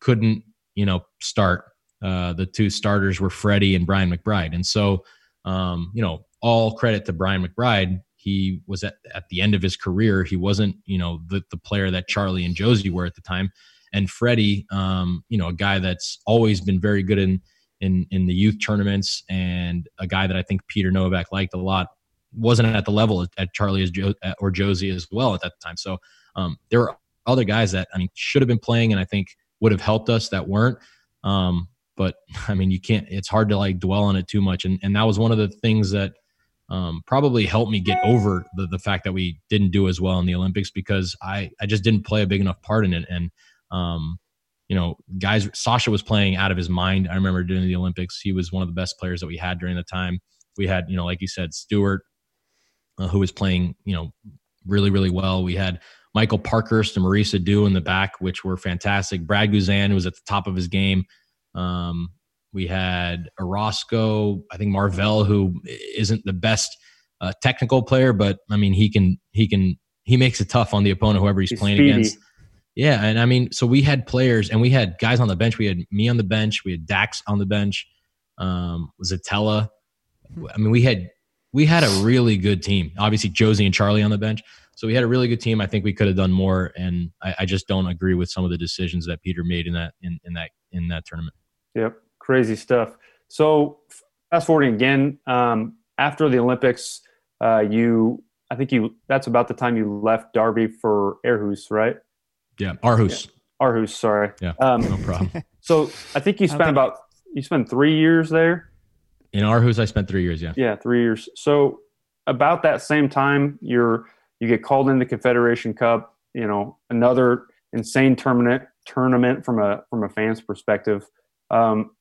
couldn't you know start uh, the two starters were Freddie and Brian McBride. And so, um, you know, all credit to Brian McBride. He was at, at the end of his career. He wasn't, you know, the, the player that Charlie and Jozy were at the time. And Freddie, um, you know, a guy that's always been very good in, in, in the youth tournaments and a guy that I think Peter Nowak liked a lot, wasn't at the level at Charlie or Jozy as well at that time. So um, there were other guys that I mean should have been playing and I think would have helped us that weren't. Um, but *laughs* I mean, you can't. It's hard to like dwell on it too much, and and that was one of the things that um, probably helped me get over the the fact that we didn't do as well in the Olympics because I I just didn't play a big enough part in it, and um, you know, guys, Sacha was playing out of his mind. I remember during the Olympics, he was one of the best players that we had during the time. We had, you know, like you said, Stuart, uh, who was playing, you know, really, really well. We had Michael Parkhurst and Maurice Edu in the back, which were fantastic. Brad Guzan, who was at the top of his game. Um, we had Orozco, I think Marvell, who isn't the best uh, technical player, but I mean he can he can he makes it tough on the opponent, whoever he's, he's playing speedy. against. Yeah, and I mean, so we had players and we had guys on the bench. We had me on the bench. We had Dax on the bench. Um, Zatella. I mean, we had we had a really good team. Obviously, Jozy and Charlie on the bench. So we had a really good team. I think we could have done more, and I, I just don't agree with some of the decisions that Peter made in that in, in that in that tournament. Yep, crazy stuff. So fast forwarding again, um, after the Olympics, uh, you I think you that's about the time you left Derby for Aarhus, right? Yeah, Aarhus. Yeah. Aarhus, sorry. Yeah, um, no problem. *laughs* So I think you spent think about you spent three years there. In Aarhus, I spent three years. Yeah. Yeah, three years. So about that same time, you're you get called into Confederation Cup. You know, another insane tournament tournament from a from a fan's perspective. Um,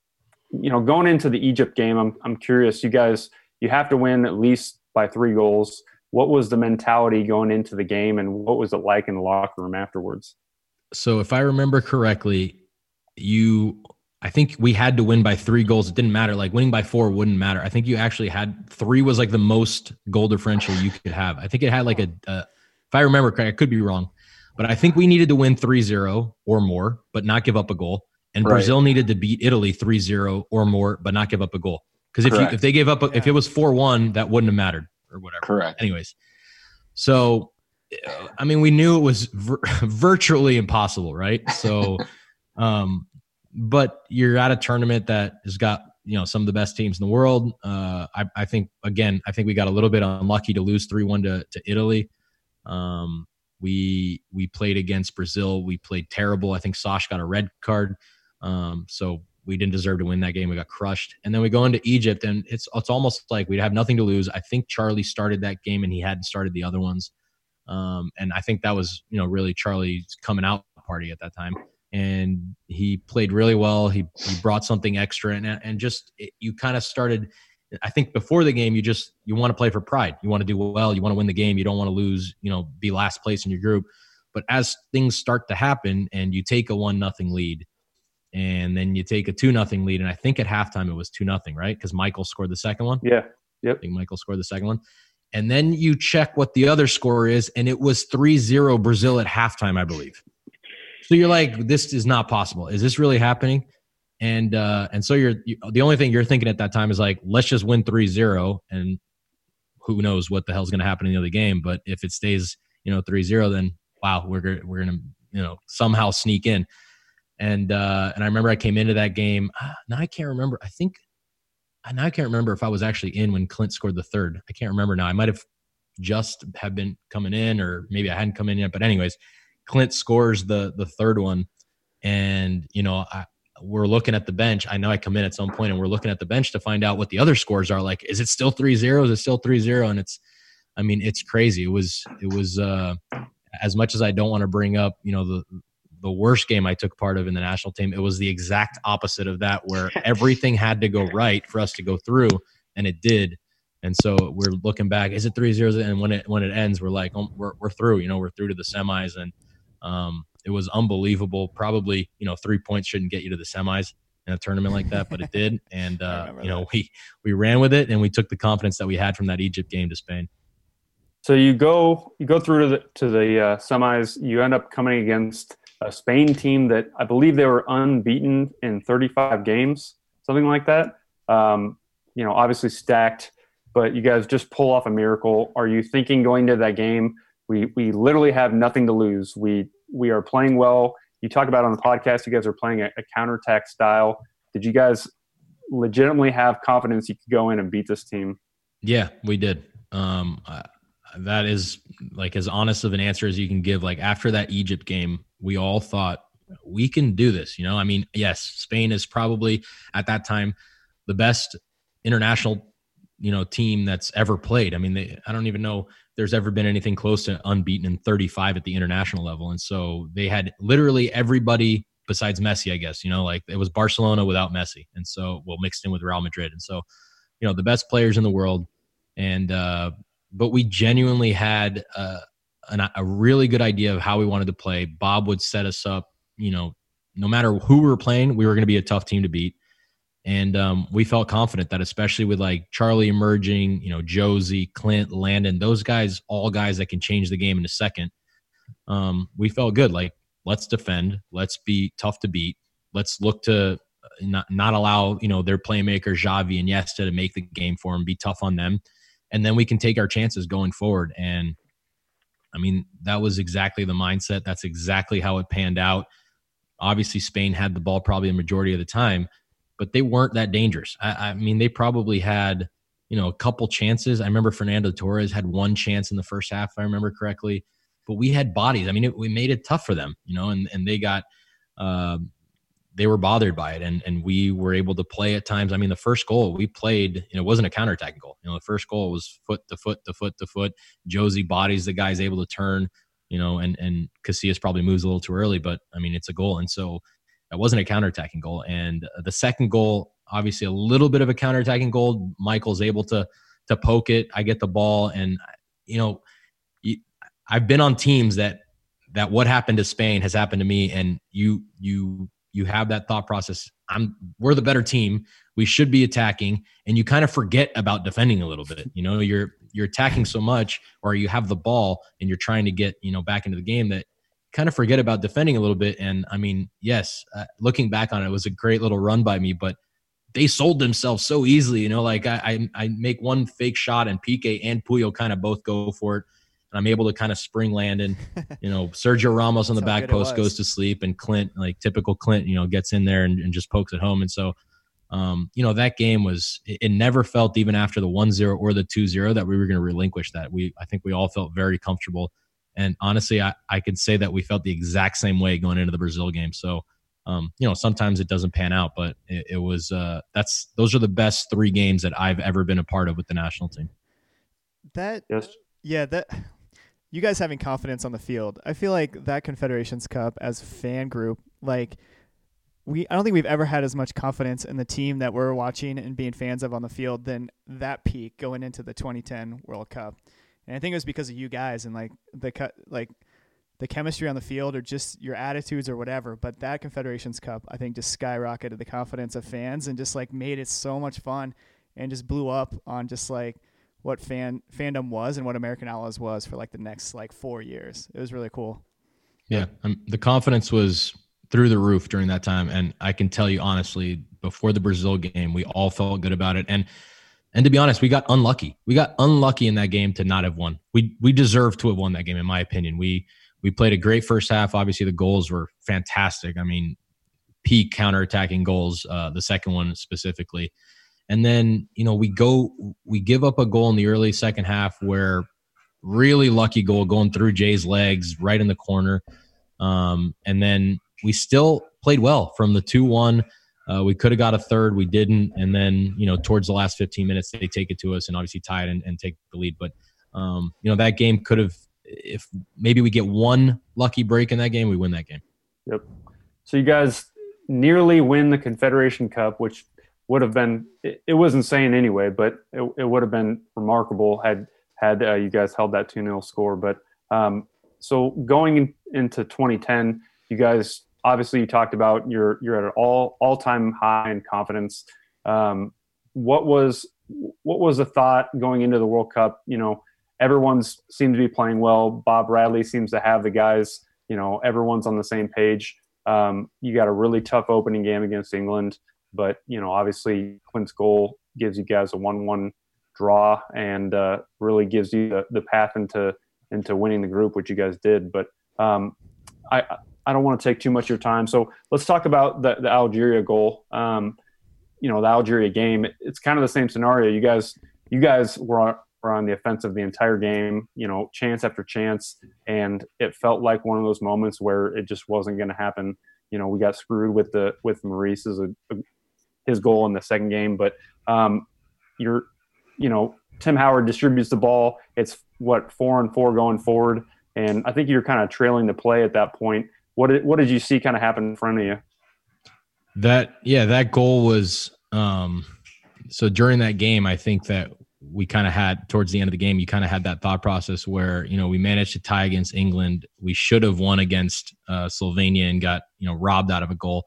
you know, going into the Egypt game, I'm I'm curious. You guys, you have to win at least by three goals. What was the mentality going into the game, and what was it like in the locker room afterwards? So, if I remember correctly, you, I think we had to win by three goals. It didn't matter. Like winning by four wouldn't matter. I think you actually had three was like the most goal differential you could have. I think it had like a, a if I remember correctly, I could be wrong, but I think we needed to win 3-0 or more, but not give up a goal and right. Brazil needed to beat Italy 3-0 or more, but not give up a goal. Because if you, if they gave up, a, yeah. if it was 4-1, that wouldn't have mattered or whatever. Correct. Anyways, so I mean, we knew it was vir- *laughs* virtually impossible, right? So, *laughs* um, but you're at a tournament that has got you know some of the best teams in the world. Uh, I, I think again, I think we got a little bit unlucky to lose three one to to Italy. Um, we we played against Brazil. We played terrible. I think Sosh got a red card. Um, so we didn't deserve to win that game. We got crushed. And then we go into Egypt, and it's it's almost like we'd have nothing to lose. I think Charlie started that game, and he hadn't started the other ones. Um, and I think that was you know really Charlie's coming out party at that time. And he played really well. He he brought something extra, and and just it, you kind of started. I think before the game, you just you want to play for pride. You want to do well. You want to win the game. You don't want to lose. You know, be last place in your group. But as things start to happen and you take a one nothing lead and then you take a two nothing lead, and I think at halftime it was two nothing, right? Because Michael scored the second one. Yeah. Yep. I think Michael scored the second one. And then you check what the other score is, and it was 3 0 Brazil at halftime, I believe. So you're like, this is not possible. Is this really happening? And uh, and so you're you, the only thing you're thinking at that time is like, let's just win 3-0 and who knows what the hell's going to happen in the other game. But if it stays, you know, 3-0, then wow, we're we're gonna you know somehow sneak in. And uh, and I remember I came into that game. Uh, now I can't remember. I think now I can't remember if I was actually in when Clint scored the third. I can't remember now. I might have just have been coming in, or maybe I hadn't come in yet. But anyways, Clint scores the the third one, and you know I, we're looking at the bench. I know I come in at some point and we're looking at the bench to find out what the other scores are. Like, is it still 3-0? Is it still 3-0? And it's, I mean, it's crazy. It was, it was, uh, as much as I don't want to bring up, you know, the, the worst game I took part of in the national team, it was the exact opposite of that, where *laughs* everything had to go right for us to go through, and it did. And so we're looking back. Is it three zeros? And when it when it ends, we're like, oh, we're we're through. You know, we're through to the semis, and um, it was unbelievable. Probably, you know, three points shouldn't get you to the semis in a tournament like that, but it did. *laughs* And uh, you know, we we ran with it, and we took the confidence that we had from that Egypt game to Spain. So you go you go through to the to the uh, semis. You end up coming against a Spain team that I believe they were unbeaten in 35 games, something like that. Um, you know, obviously stacked, but you guys just pull off a miracle. Are you thinking going to that game? We we literally have nothing to lose. We we are playing well. You talk about on the podcast, you guys are playing a, a counterattack style. Did you guys legitimately have confidence you could go in and beat this team? Yeah, we did. Um, that is like as honest of an answer as you can give. Like after that Egypt game, we all thought we can do this. You know, I mean, yes, Spain is probably at that time the best international you know team that's ever played. I mean, they, I don't even know there's ever been anything close to unbeaten in 35 at the international level, and so they had literally everybody besides Messi, I guess. You know, like it was Barcelona without Messi, and so well mixed in with Real Madrid, and so you know the best players in the world, and uh, but we genuinely had a, a really good idea of how we wanted to play. Bob would set us up, you know, no matter who we were playing, we were going to be a tough team to beat. And um, we felt confident that, especially with like Charlie emerging, you know, Jozy, Clint, Landon, those guys, all guys that can change the game in a second. Um, we felt good. Like, let's defend. Let's be tough to beat. Let's look to uh, not, not allow, you know, their playmaker, Xavi and Iniesta to make the game for them, be tough on them and then we can take our chances going forward. And I mean, that was exactly the mindset. That's exactly how it panned out. Obviously, Spain had the ball probably the majority of the time, but they weren't that dangerous. I, I mean, they probably had, you know, a couple chances. I remember Fernando Torres had one chance in the first half, if I remember correctly. But we had bodies. I mean, it, we made it tough for them, you know, and, and they got, uh, they were bothered by it and and we were able to play at times. I mean, the first goal we played, you know, it wasn't a counterattacking goal. You know, the first goal was foot to foot to foot to foot. Jozy bodies the guy's able to turn, you know, and and Casillas probably moves a little too early, but I mean, it's a goal. And so that wasn't a counterattacking goal. And the second goal, obviously a little bit of a counterattacking goal. Michael's able to to poke it. I get the ball and you know, I've been on teams that that what happened to Spain has happened to me and you you you have that thought process i'm we're the better team we should be attacking and you kind of forget about defending a little bit you know you're you're attacking so much or you have the ball and you're trying to get you know back into the game that kind of forget about defending a little bit and i mean yes uh, looking back on it, it was a great little run by me but they sold themselves so easily you know like i i, I make one fake shot and Piqué and Puyol kind of both go for it and I'm able to kind of spring land and you know *laughs* Sergio Ramos on the back post goes to sleep and Clint like typical Clint you know gets in there and, and just pokes it home. And so um, you know that game was it, it never felt even after the 1-0 or the 2-0 that we were going to relinquish that. We I think we all felt very comfortable. And honestly I, I could say that we felt the exact same way going into the Brazil game. So um, you know sometimes it doesn't pan out but it, it was uh, that's those are the best three games that I've ever been a part of with the national team. That yes. yeah that you guys having confidence on the field. I feel like that Confederations Cup as fan group, like we I don't think we've ever had as much confidence in the team that we're watching and being fans of on the field than that peak going into the 2010 World Cup. And I think it was because of you guys and like the cut like the chemistry on the field or just your attitudes or whatever. But that Confederations Cup, I think, just skyrocketed the confidence of fans and just like made it so much fun and just blew up on just like what fan fandom was and what American Outlaws was for like the next like four years. It was really cool. Yeah, um, the confidence was through the roof during that time, and I can tell you honestly, before the Brazil game, we all felt good about it, and and to be honest, we got unlucky. We got unlucky in that game to not have won. We we deserved to have won that game, in my opinion. We we played a great first half. Obviously, the goals were fantastic. I mean, peak counterattacking goals. Uh, the second one specifically, and then you know we go we give up a goal in the early second half where really lucky goal going through Jay's legs right in the corner, um, and then we still played well from the two one uh, we could have got a third, we didn't, and then you know towards the last 15 minutes they take it to us and obviously tie it and, and take the lead. But um, you know that game could have, if maybe we get one lucky break in that game, we win that game. Yep. So you guys nearly win the Confederation Cup, which would have been it, it was insane anyway, but it, it would have been remarkable had had uh, you guys held that 2 0 score. But um, so going in, into 2010, you guys obviously you talked about you're you're at an all all time high in confidence. Um, what was what was the thought going into the World Cup? You know, everyone's seemed to be playing well. Bob Bradley seems to have the guys. You know, everyone's on the same page. Um, you got a really tough opening game against England, but you know, obviously Clint's goal gives you guys a one-one draw and uh, really gives you the, the path into into winning the group, which you guys did. But um, I I don't want to take too much of your time. So let's talk about the, the Algeria goal. Um, you know, the Algeria game. It's kind of the same scenario. You guys, you guys were on, were on the offensive the entire game. You know, chance after chance, and it felt like one of those moments where it just wasn't going to happen. You know, we got screwed with the with Maurice's a, a, his goal in the second game, but um, you're, you know, Tim Howard distributes the ball. It's what four and four going forward, and I think you're kind of trailing the play at that point what did what did you see kind of happen in front of you? That yeah, that goal was um so during that game, I think that we kind of had towards the end of the game, you kind of had that thought process where you know we managed to tie against England. We should have won against uh, Slovenia and got you know robbed out of a goal.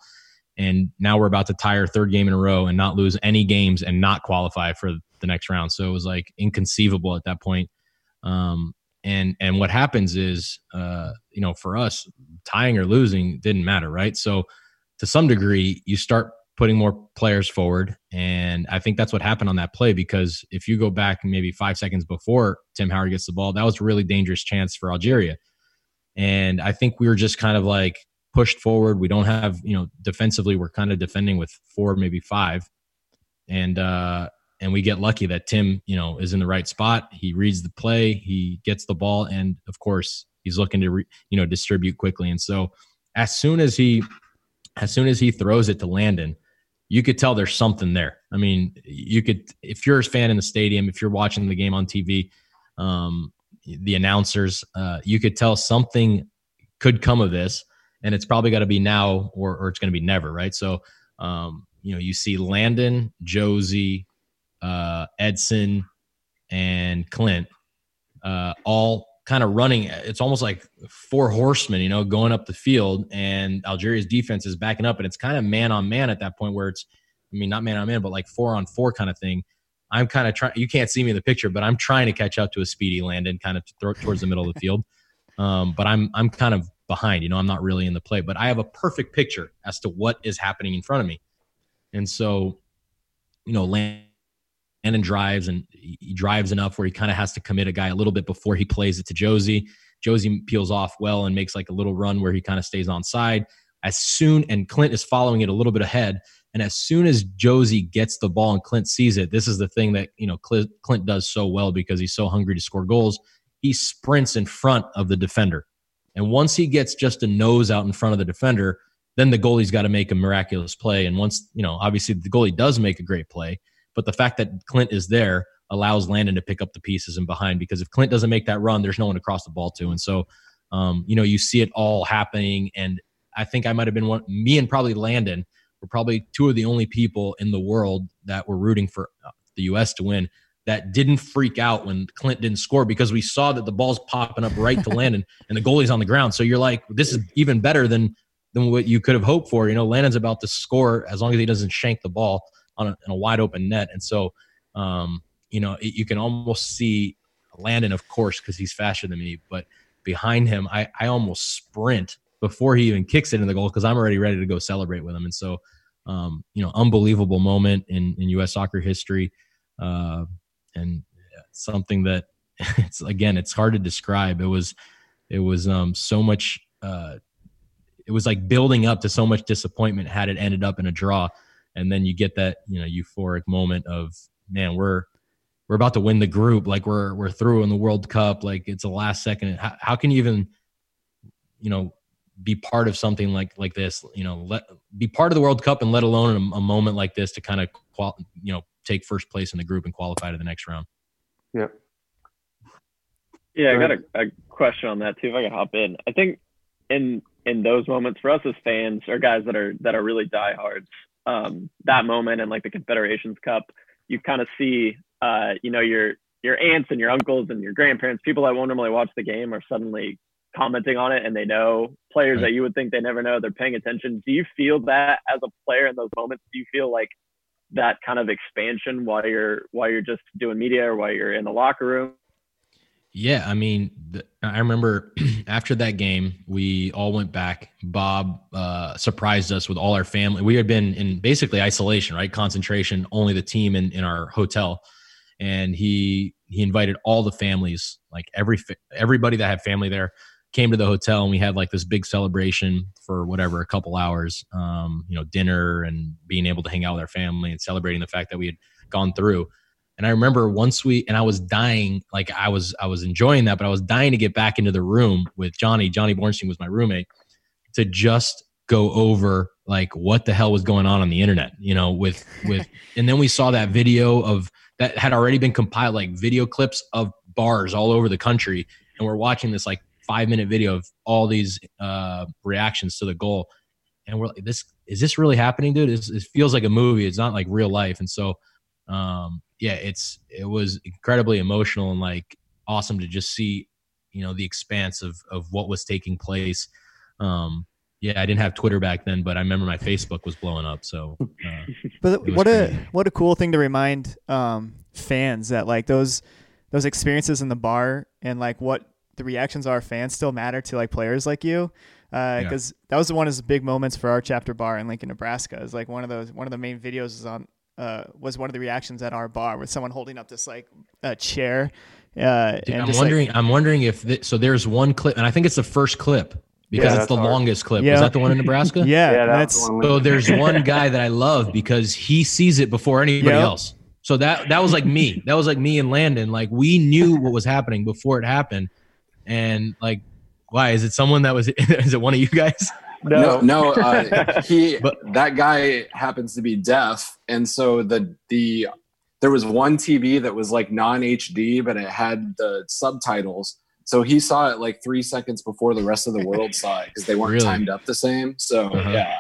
And now we're about to tie our third game in a row and not lose any games and not qualify for the next round. So it was like inconceivable at that point. Um, and and what happens is uh, you know for us tying or losing didn't matter right so to some degree you start putting more players forward and i think that's what happened on that play because if you go back maybe five seconds before tim howard gets the ball that was a really dangerous chance for algeria and i think we were just kind of like pushed forward we don't have you know defensively we're kind of defending with four maybe five and uh and we get lucky that Tim, you know, is in the right spot. He reads the play, he gets the ball, and of course, he's looking to re, you know distribute quickly. And so, as soon as he, as soon as he throws it to Landon, you could tell there's something there. I mean, you could if you're a fan in the stadium, if you're watching the game on TV, um, the announcers, uh, you could tell something could come of this, and it's probably got to be now or or it's going to be never, right? So. Um, you know, you see Landon, Jozy, uh, Edson, and Clint, uh, all kind of running. It's almost like four horsemen, you know, going up the field, and Algeria's defense is backing up, and it's kind of man on man at that point where it's, I mean, not man on man, but like four on four kind of thing. I'm kind of trying. You can't see me in the picture, but I'm trying to catch up to a speedy Landon, kind of throw towards the middle of the field. *laughs* Um, but I'm I'm kind of behind. You know, I'm not really in the play, but I have a perfect picture as to what is happening in front of me, and so, you know, Landon and drives and he drives enough where he kind of has to commit a guy a little bit before he plays it to Jozy. Jozy peels off well and makes like a little run where he kind of stays on side. As soon and Clint is following it a little bit ahead. And as soon as Jozy gets the ball and Clint sees it, this is the thing that you know Clint does so well because he's so hungry to score goals. He sprints in front of the defender, and once he gets just a nose out in front of the defender, then the goalie's got to make a miraculous play. And once you know, obviously the goalie does make a great play, but the fact that Clint is there allows Landon to pick up the pieces and behind because if Clint doesn't make that run, there's no one to cross the ball to. And so, um, you know, you see it all happening. And I think I might have been one, me and probably Landon were probably two of the only people in the world that were rooting for uh, the U.S. to win. That didn't freak out when Clint didn't score because we saw that the ball's popping up right to *laughs* Landon and the goalie's on the ground. So you're like, this is even better than than what you could have hoped for. You know, Landon's about to score as long as he doesn't shank the ball on a, a wide open net. And so, um, you know, it, you can almost see Landon, of course, because he's faster than me, but behind him, I, I almost sprint before he even kicks it in the goal because I'm already ready to go celebrate with him. And so, um, you know, unbelievable moment in, in U.S. soccer history. Uh, and something that *laughs* it's again, it's hard to describe. It was, it was um, so much, uh, it was like building up to so much disappointment had it ended up in a draw. And then you get that, you know, euphoric moment of, man, we're, we're about to win the group. Like we're, we're through in the world cup. Like it's the last second. How, how can you even, you know, be part of something like like this you know let be part of the world cup and let alone a, a moment like this to kind of qual, you know take first place in the group and qualify to the next round. Yep. Yeah i got a, a question on that too if i can hop in. I think in in those moments for us as fans or guys that are that are really diehards um that moment and like the confederations cup you kind of see uh you know your your aunts and your uncles and your grandparents people that won't normally watch the game are suddenly commenting on it and they know players right. that you would think they never know they're paying attention. Do you feel that as a player in those moments do you feel like that kind of expansion while you're while you're just doing media or while you're in the locker room? Yeah i mean the, i remember *clears throat* after that game we all went back. Bob uh, surprised us with all our family. We had been in basically isolation right? Concentration only the team in, in our hotel. And he he invited all the families like every everybody that had family there came to the hotel and we had like this big celebration for whatever a couple hours um, you know dinner and being able to hang out with our family and celebrating the fact that we had gone through. And i remember once we and i was dying like i was i was enjoying that but i was dying to get back into the room with johnny. Johnny bornstein was my roommate to just go over like what the hell was going on on the internet you know with with *laughs* and then we saw that video of that had already been compiled like video clips of bars all over the country. And we're watching this like five minute video of all these uh, reactions to the goal, and we're like, "This is this really happening, dude? It's, it feels like a movie. It's not like real life." And so, um, yeah, it's it was incredibly emotional and like awesome to just see, you know, the expanse of of what was taking place. Um, yeah, I didn't have Twitter back then, but I remember my Facebook was blowing up. So, uh, *laughs* but what crazy. a what a cool thing to remind um, fans that like those those experiences in the bar and like what the reactions of our fans still matter to like players like you because uh, yeah. that was one of the big moments for our chapter bar in Lincoln, Nebraska. Is like one of those one of the main videos is on uh, was one of the reactions at our bar with someone holding up this like a chair. Uh, Dude, I'm wondering. Like, I'm wondering if th- so. There's one clip, and I think it's the first clip because yeah, it's the longest clip. Yeah. Is that the one in Nebraska? *laughs* yeah, yeah that's the so. There's one *laughs* guy that I love because he sees it before anybody yep. else. So that that was like me. That was like me and Landon. Like we knew what was happening before it happened and like why? Is it someone that was *laughs* is it one of you guys? No. No, no uh, *laughs* he but, that guy happens to be deaf. And so the the there was one tv that was like non hd but it had the subtitles. So he saw it like three seconds before the rest of the world saw it because they weren't really? timed up the same. So uh-huh. yeah.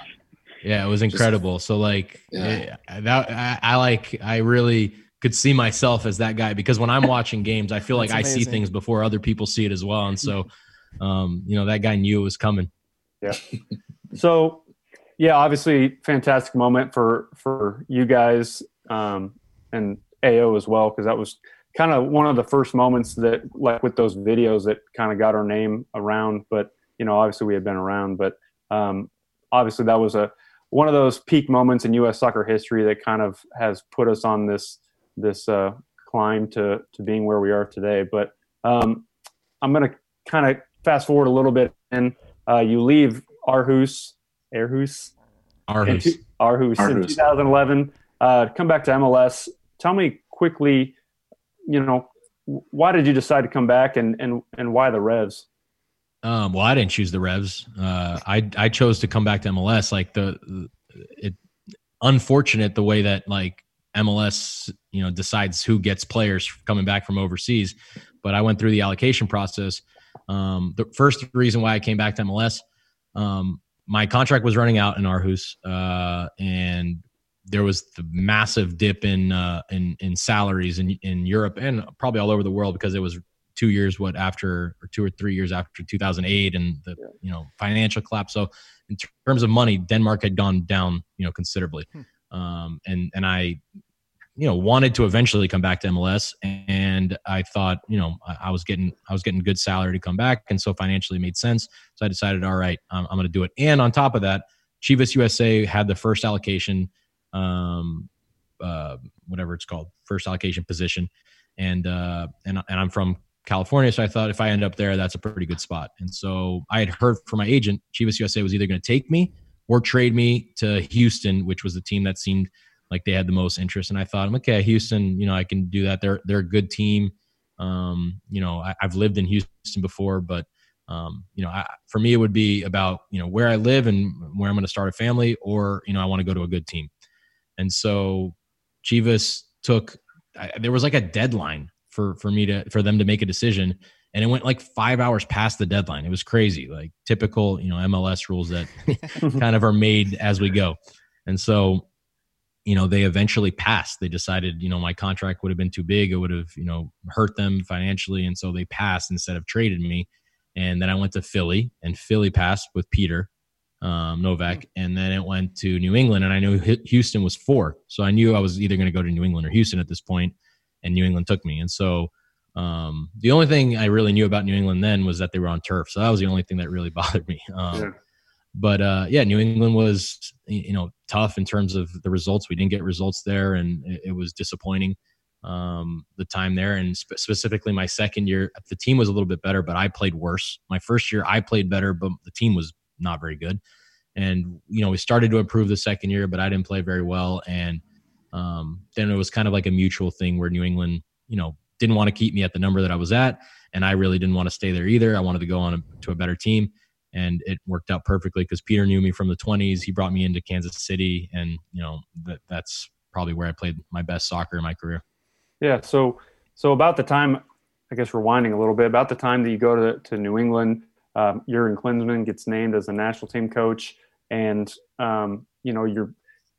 Yeah it was incredible. Just, so like yeah. it, that I, I like i really could see myself as that guy because when I'm watching games, I feel like I see things before other people see it as well. And so, um, you know, that guy knew it was coming. Yeah. So, yeah, obviously, fantastic moment for for you guys um, and AO as well because that was kind of one of the first moments that, like, with those videos that kind of got our name around. But you know, obviously, we had been around, but um, obviously, that was a one of those peak moments in U.S. soccer history that kind of has put us on this this uh, climb to to being where we are today. But um, I'm going to kind of fast forward a little bit, and uh, you leave Aarhus, Aarhus, Aarhus, in, Aarhus, Aarhus. in 2011. Uh, come back to MLS. Tell me quickly, you know, why did you decide to come back, and and and why the Revs? Um, well, I didn't choose the Revs. Uh, I I chose to come back to MLS. Like the it unfortunate the way that like MLS, you know, decides who gets players coming back from overseas. But I went through the allocation process. Um, the first reason why I came back to MLS, um, my contract was running out in Aarhus, uh, and there was the massive dip in uh, in in salaries in in Europe and probably all over the world because it was two years what after or two or three years after 2008 and the yeah. you know financial collapse. So in terms of money, Denmark had gone down you know considerably, hmm. Um, and and I you know wanted to eventually come back to MLS, and I thought you know I, was getting I was getting good salary to come back, and so financially made sense. So I decided, all right, um, I'm going to do it. And on top of that, Chivas USA had the first allocation, um, uh, whatever it's called, first allocation position, and uh, and and I'm from California. So I thought if I end up there, that's a pretty good spot. And so I had heard from my agent, Chivas USA was either going to take me or trade me to Houston, which was the team that seemed like they had the most interest. And I thought, okay, Houston, you know, I can do that. They're they're a good team. Um, you know, I, have lived in Houston before, but um, you know, I, for me, it would be about you know where I live and where I'm going to start a family, or you know, I want to go to a good team. And so Chivas took. I, there was like a deadline for for me to for them to make a decision and it went like five hours past the deadline. It was crazy like typical you know mls rules that *laughs* kind of are made as we go. And so you know they eventually passed. They decided you know my contract would have been too big. It would have you know hurt them financially. And so they passed instead of traded me. And then i went to philly and philly passed with peter um, nowak. Mm. and then it went to new england and i knew houston was four. So i knew i was either going to go to new england or houston at this point and New England took me. And so um, the only thing I really knew about New England then was that they were on turf. So that was the only thing that really *laughs* bothered me. Um, yeah. But uh, yeah, New England was you know tough in terms of the results. We didn't get results there, and it, it was disappointing um, the time there. And spe- specifically, my second year, the team was a little bit better, but I played worse. My first year, I played better, but the team was not very good. And you know, we started to improve the second year, but I didn't play very well. And um, then it was kind of like a mutual thing where New England, you know, didn't want to keep me at the number that I was at, and I really didn't want to stay there either. I wanted to go on a, to a better team, and it worked out perfectly because Peter knew me from the 20s. He brought me into Kansas City, and you know that that's probably where I played my best soccer in my career. Yeah. So so about the time, I guess rewinding a little bit, about the time that you go to to New England, um, Jurgen Klinsmann gets named as the national team coach, and um, you know you're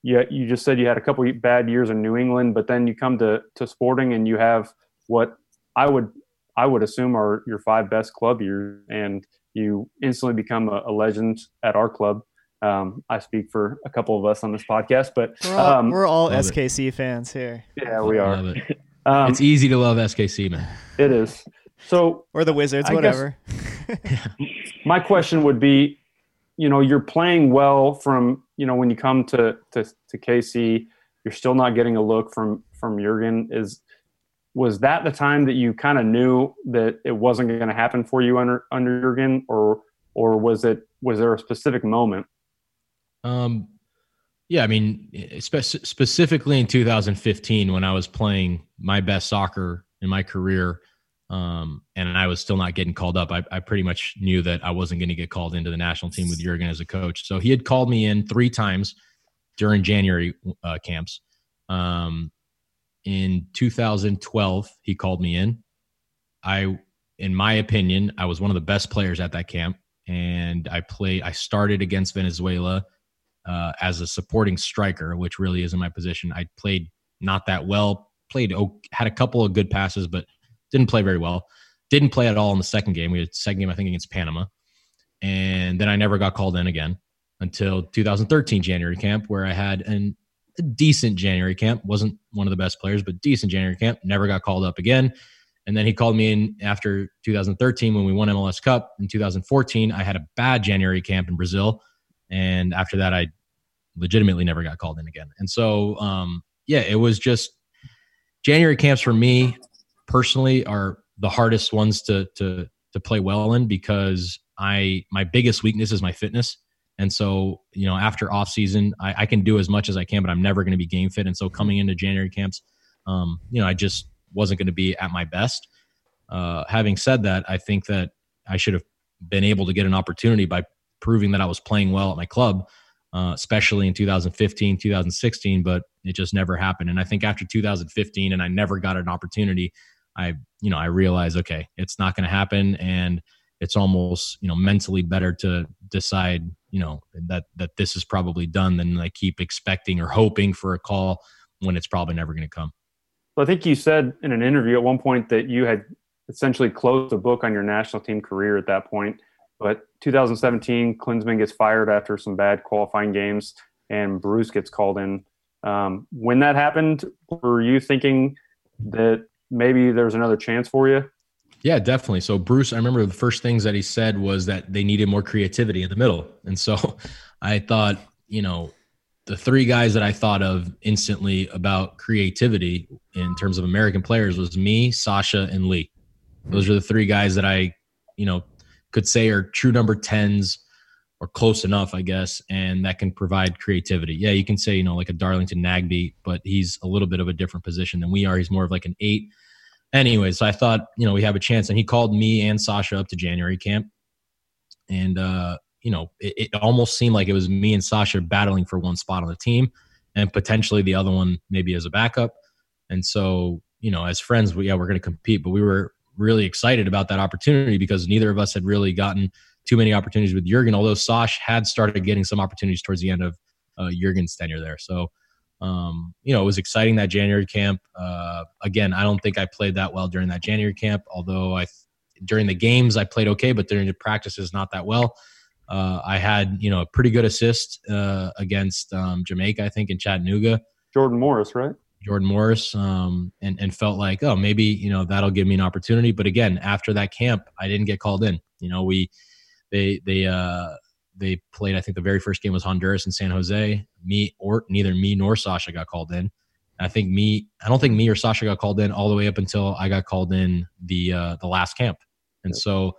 you, you just said you had a couple bad years in New England, but then you come to, to Sporting and you have what I would I would assume are your five best club years, and you instantly become a, a legend at our club. Um, I speak for a couple of us on this podcast, but we're all, um, we're all SKC it. fans here. Yeah, we are. It. *laughs* Um, it's easy to love SKC, man. It is. So or the Wizards, I whatever. *laughs* my question would be, you know, you're playing well from you know when you come to to, to KC, you're still not getting a look from from Jurgen. Is was that the time that you kind of knew that it wasn't going to happen for you under under Jurgen, or or was it was there a specific moment? Um, yeah, I mean, spe- specifically in 2015 when I was playing my best soccer in my career um, and I was still not getting called up. I, I pretty much knew that I wasn't going to get called into the national team with Jurgen as a coach. So he had called me in three times during January uh, camps. Um, in 2012, he called me in. I, in my opinion, I was one of the best players at that camp, and I played. I started against Venezuela uh, as a supporting striker, which really isn't my position. I played not that well. Played had a couple of good passes, but didn't play very well. Didn't play at all in the second game. We had second game, I think, against Panama. And then I never got called in again until 2013 January camp, where I had an, a decent January camp. Wasn't one of the best players, but decent January camp. Never got called up again. And then he called me in after 2013 when we won MLS Cup. In 2014, I had a bad January camp in Brazil. And after that, I legitimately never got called in again. And so, um, yeah, it was just January camps for me personally are the hardest ones to to to play well in because I my biggest weakness is my fitness. And so, you know, after off season, I, I can do as much as I can, but I'm never going to be game fit. And so coming into January camps, um, you know, I just wasn't going to be at my best. Uh, having said that, I think that I should have been able to get an opportunity by proving that I was playing well at my club, uh, especially in 2015, 2016, but it just never happened. And I think after 2015, and I never got an opportunity, I, you know, I realized okay, it's not going to happen. And it's almost, you know, mentally better to decide, you know that that this is probably done than like keep expecting or hoping for a call when it's probably never going to come. Well, I think you said in an interview at one point that you had essentially closed the book on your national team career at that point. But 2017, Klinsmann gets fired after some bad qualifying games, and Bruce gets called in. Um, when that happened, were you thinking that maybe there's another chance for you? Yeah, definitely. So Bruce, I remember the first things that he said was that they needed more creativity in the middle. *laughs* And so I thought, you know, the three guys that I thought of instantly about creativity in terms of American players was me, Sacha, and Lee. Those are the three guys that I, you know, could say are true number 10s or close enough, I guess, and that can provide creativity. Yeah, you can say, you know, like a Darlington Nagbe, but he's a little bit of a different position than we are. He's more of like an eight anyways, I thought, you know, we have a chance. And he called me and Sacha up to January camp. And, uh, you know, it, it, almost seemed like it was me and Sacha battling for one spot on the team and potentially the other one maybe as a backup. And so, you know, as friends, we, yeah, we're going to compete, but we were really excited about that opportunity because neither of us had really gotten too many opportunities with Jurgen, although Sash had started getting some opportunities towards the end of uh, Jurgen's tenure there. So, um, you know, it was exciting that January camp. Uh, again, I don't think I played that well during that January camp, although I during the games I played okay, but during the practices not that well. Uh, I had you know a pretty good assist uh, against um, Jamaica, I think, in Chattanooga. Jordan Morris, right? Jordan Morris, um, and and felt like oh maybe you know that'll give me an opportunity. But again, after that camp, I didn't get called in. You know, we they they uh, they played. I think the very first game was Honduras and San Jose. Me or neither me nor Sacha got called in. I think me. I don't think me or Sacha got called in all the way up until I got called in the uh, the last camp. And so,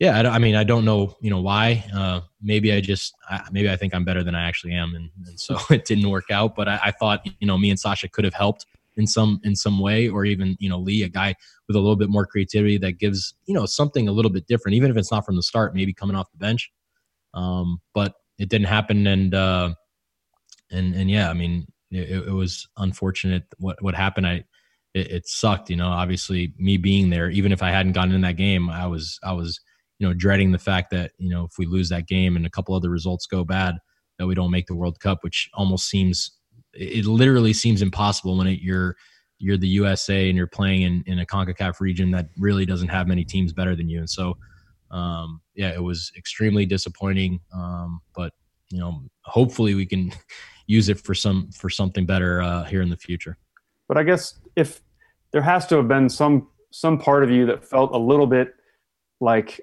yeah, I, I, mean, I don't know, you know, why. Uh, maybe I just, I, maybe I think I'm better than I actually am, and, and so *laughs* it didn't work out. But I, I thought, you know, me and Sacha could have helped in some in some way, or even you know Lee, a guy with a little bit more creativity that gives you know something a little bit different, even if it's not from the start, maybe coming off the bench. Um, but it didn't happen, and uh, and and yeah, I mean, it, it was unfortunate what what happened. I it, it, sucked, you know. Obviously, me being there, even if I hadn't gotten in that game, I was I was you know dreading the fact that you know if we lose that game and a couple other results go bad, that we don't make the World Cup, which almost seems it literally seems impossible when it, you're you're the USA and you're playing in, in a CONCACAF region that really doesn't have many teams better than you. And so um, yeah, it was extremely disappointing. Um, but you know, hopefully we can *laughs* use it for some for something better uh, here in the future. But I guess if there has to have been some some part of you that felt a little bit like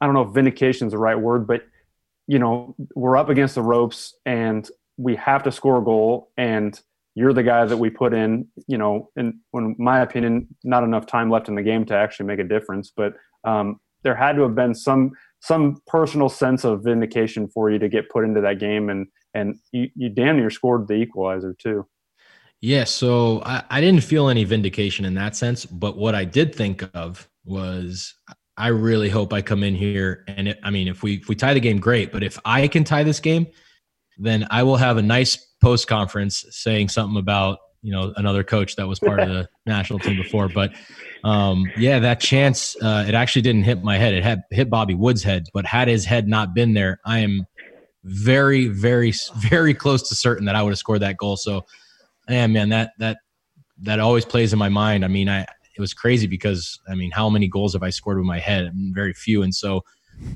I don't know if vindication is the right word, but you know, we're up against the ropes and we have to score a goal and you're the guy that we put in, you know, and in my opinion, not enough time left in the game to actually make a difference. But um, there had to have been some some personal sense of vindication for you to get put into that game. And and you, you damn near scored the equalizer too. Yeah so I, I didn't feel any vindication in that sense but what i did think of was i really hope i come in here and it, i mean if we if we tie the game great but if i can tie this game then i will have a nice post conference saying something about you know another coach that was part of the *laughs* national team before but um, yeah, that chance, uh, it actually didn't hit my head. It had hit Bobby Wood's head, but had his head not been there, I am very, very, very close to certain that I would have scored that goal. So, yeah, man, that that that always plays in my mind. I mean, I it was crazy because I mean, how many goals have I scored with my head? I mean, very few. And so,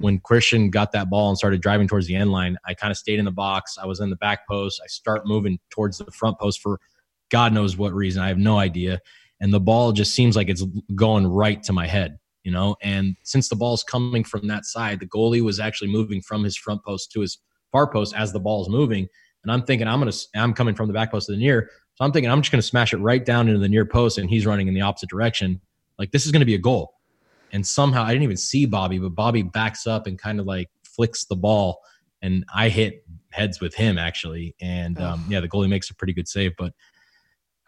when Christian got that ball and started driving towards the end line, I kind of stayed in the box. I was in the back post. I start moving towards the front post for God knows what reason. I have no idea. And the ball just seems like it's going right to my head you know? And since the ball's coming from that side the goalie was actually moving from his front post to his far post as the ball's moving. And i'm thinking i'm gonna i'm coming from the back post to the near. So i'm thinking i'm just gonna smash it right down into the near post and he's running in the opposite direction. Like this is gonna be a goal. And somehow i didn't even see bobby but bobby backs up and kind of like flicks the ball. And i hit heads with him actually. And um, yeah the goalie makes a pretty good save but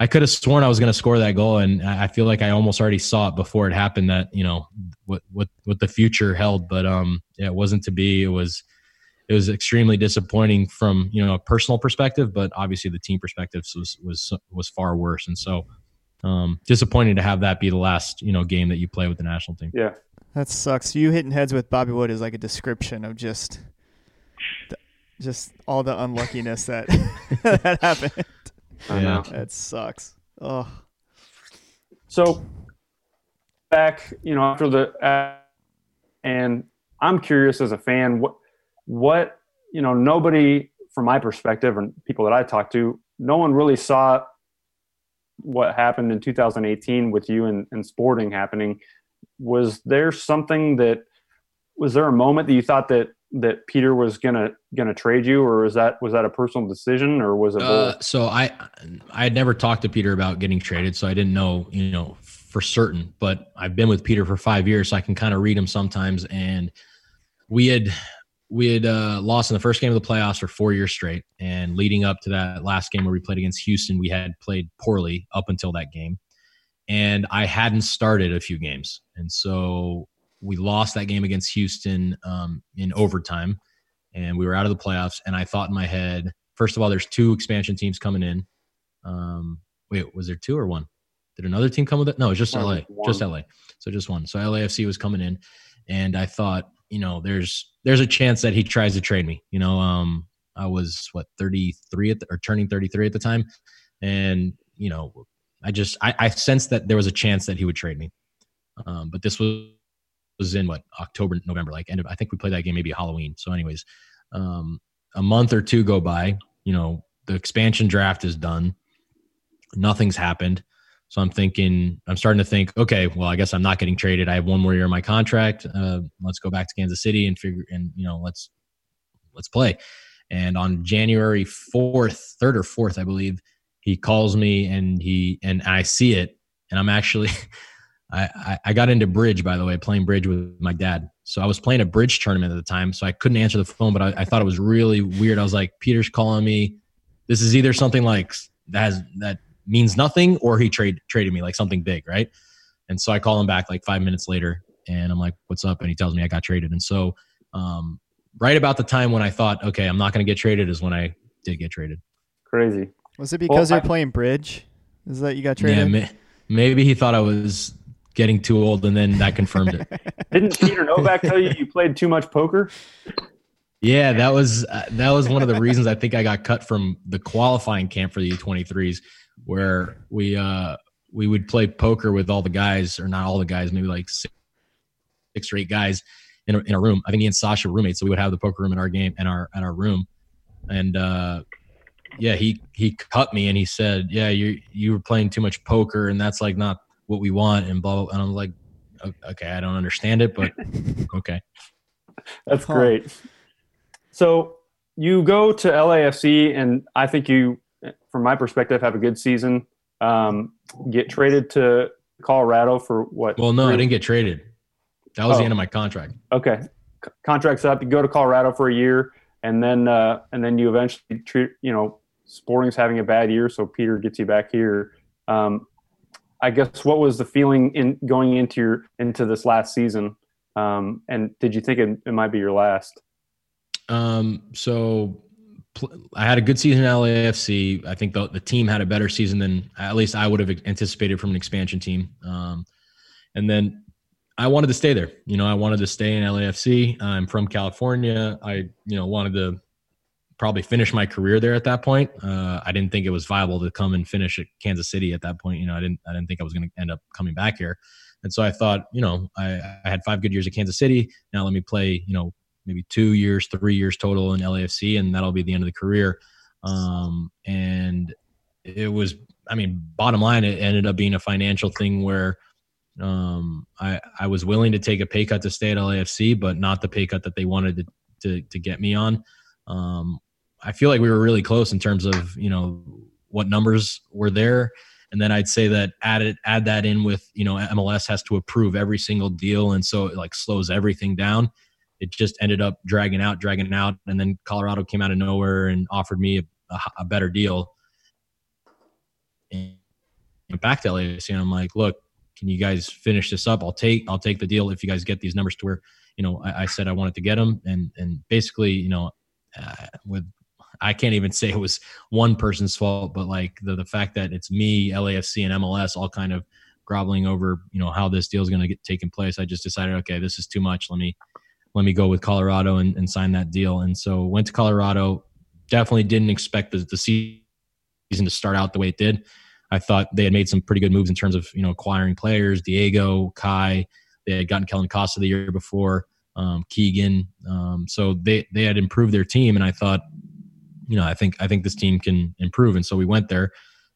I could have sworn I was going to score that goal, and I feel like I almost already saw it before it happened. That you know what what what the future held, but um, yeah, it wasn't to be. It was it was extremely disappointing from you know a personal perspective, but obviously the team perspective was was was far worse, and so um, disappointing to have that be the last you know game that you play with the national team. Yeah, that sucks. You hitting heads with Bobby Wood is like a description of just just all the unluckiness that *laughs* that happened. Yeah. That sucks. Oh, So back, you know, after the uh, and I'm curious as a fan, what what you know, nobody from my perspective and people that I talked to, no one really saw what happened in 2018 with you and, and sporting happening. Was there something that was there a moment that you thought that that Peter was gonna gonna trade you, or was that was that a personal decision, or was it? Uh, so I I had never talked to Peter about getting traded, so I didn't know you know for certain. But I've been with Peter for five years, so I can kind of read him sometimes. And we had we had uh, lost in the first game of the playoffs for four years straight, and leading up to that last game where we played against Houston, we had played poorly up until that game, and I hadn't started a few games, and so we lost that game against Houston um, in overtime, and we were out of the playoffs. And I thought in my head, first of all, there's two expansion teams coming in. Um, wait, was there two or one? Did another team come with it? No, it's just. LA, One. just LA. So just one. So LAFC was coming in, and I thought, you know, there's there's a chance that he tries to trade me. You know, um, I was what 33 at the, or turning 33 at the time, and you know, I just I, I sensed that there was a chance that he would trade me. Um, but this was was in what October, November, like end of I think we played that game maybe Halloween. So, anyways, um, a month or two go by. You know, the expansion draft is done. Nothing's happened. So I'm thinking, I'm starting to think, okay, well, I guess I'm not getting traded. I have one more year of my contract. Uh, let's go back to Kansas City and figure, and you know, let's let's play. And on January fourth, third or fourth, I believe, he calls me and he and I see it, and I'm actually, *laughs* I, I I got into bridge by the way, playing bridge with my dad. So I was playing a bridge tournament at the time, so I couldn't answer the phone, but I, I thought it was really weird. I was like, Peter's calling me. This is either something like that has that means nothing or he trade traded me like something big, right? And so I call him back like five minutes later and I'm like, what's up? And he tells me I got traded. And so um, right about the time when I thought, okay, I'm not going to get traded is when I did get traded. Crazy. was it because Well, you're I- playing bridge? Is that you got Yeah, traded? may, maybe he thought I was getting too old and then that confirmed it. *laughs* Didn't Peter Nowak tell you you played too much poker? Yeah, that was uh, that was one of the reasons I think I got cut from the qualifying camp for the U23s, where we uh we would play poker with all the guys, or not all the guys, maybe like six, six or eight guys in a, in a room. I think me and Sacha were roommates, so we would have the poker room in our game in our in our room, and uh, yeah, he he cut me and he said, yeah, you you were playing too much poker, and that's like not what we want, and blah. blah. And I'm like, okay, I don't understand it, but *laughs* okay. That's Huh. great. So you go to LAFC, and I think you, from my perspective, have a good season. Um, get traded to Colorado for what? Well, no, I didn't get traded. That was the Oh. end of my contract. Okay, C- contracts up. You go to Colorado for a year, and then uh, and then you eventually treat. You know, Sporting's having a bad year, so Peter gets you back here. Um, I guess what was the feeling in going into your into this last season? Um, and did you think it, it might be your last? Um, so pl- I had a good season at LAFC. I think the, the team had a better season than at least I would have anticipated from an expansion team. Um, and then I wanted to stay there. You know, I wanted to stay in LAFC. I'm from California. I, you know, wanted to probably finish my career there at that point. Uh, I didn't think it was viable to come and finish at Kansas City at that point. You know, I didn't, I didn't think I was going to end up coming back here. And so I thought, you know, I, I had five good years at Kansas City. Now let me play, you know, maybe two years, three years total in LAFC, and that'll be the end of the career. Um, and it was, I mean, bottom line, it ended up being a financial thing where um, I, I was willing to take a pay cut to stay at LAFC, but not the pay cut that they wanted to, to, to get me on. Um, I feel like we were really close in terms of, you know, what numbers were there. And then I'd say that add it, add that in with, you know, MLS has to approve every single deal. And so it like slows everything down it just ended up dragging out, dragging out, and then Colorado came out of nowhere and offered me a, a, a better deal. And back to LAFC, and I'm like, look, can you guys finish this up? I'll take I'll take the deal if you guys get these numbers to where you know I, I said I wanted to get them, and and basically you know uh, with I can't even say it was one person's fault, but like the the fact that it's me, LAFC, and MLS all kind of groveling over you know how this deal is going to get taken place. I just decided, okay, this is too much. Let me let me go with Colorado and, and sign that deal. And so went to Colorado. Definitely didn't expect the, the season to start out the way it did. I thought they had made some pretty good moves in terms of you know acquiring players. Diego, Kei, they had gotten Kellyn Acosta the year before, um, Keegan. Um, so they they had improved their team, and I thought, you know, I think I think this team can improve. And so we went there,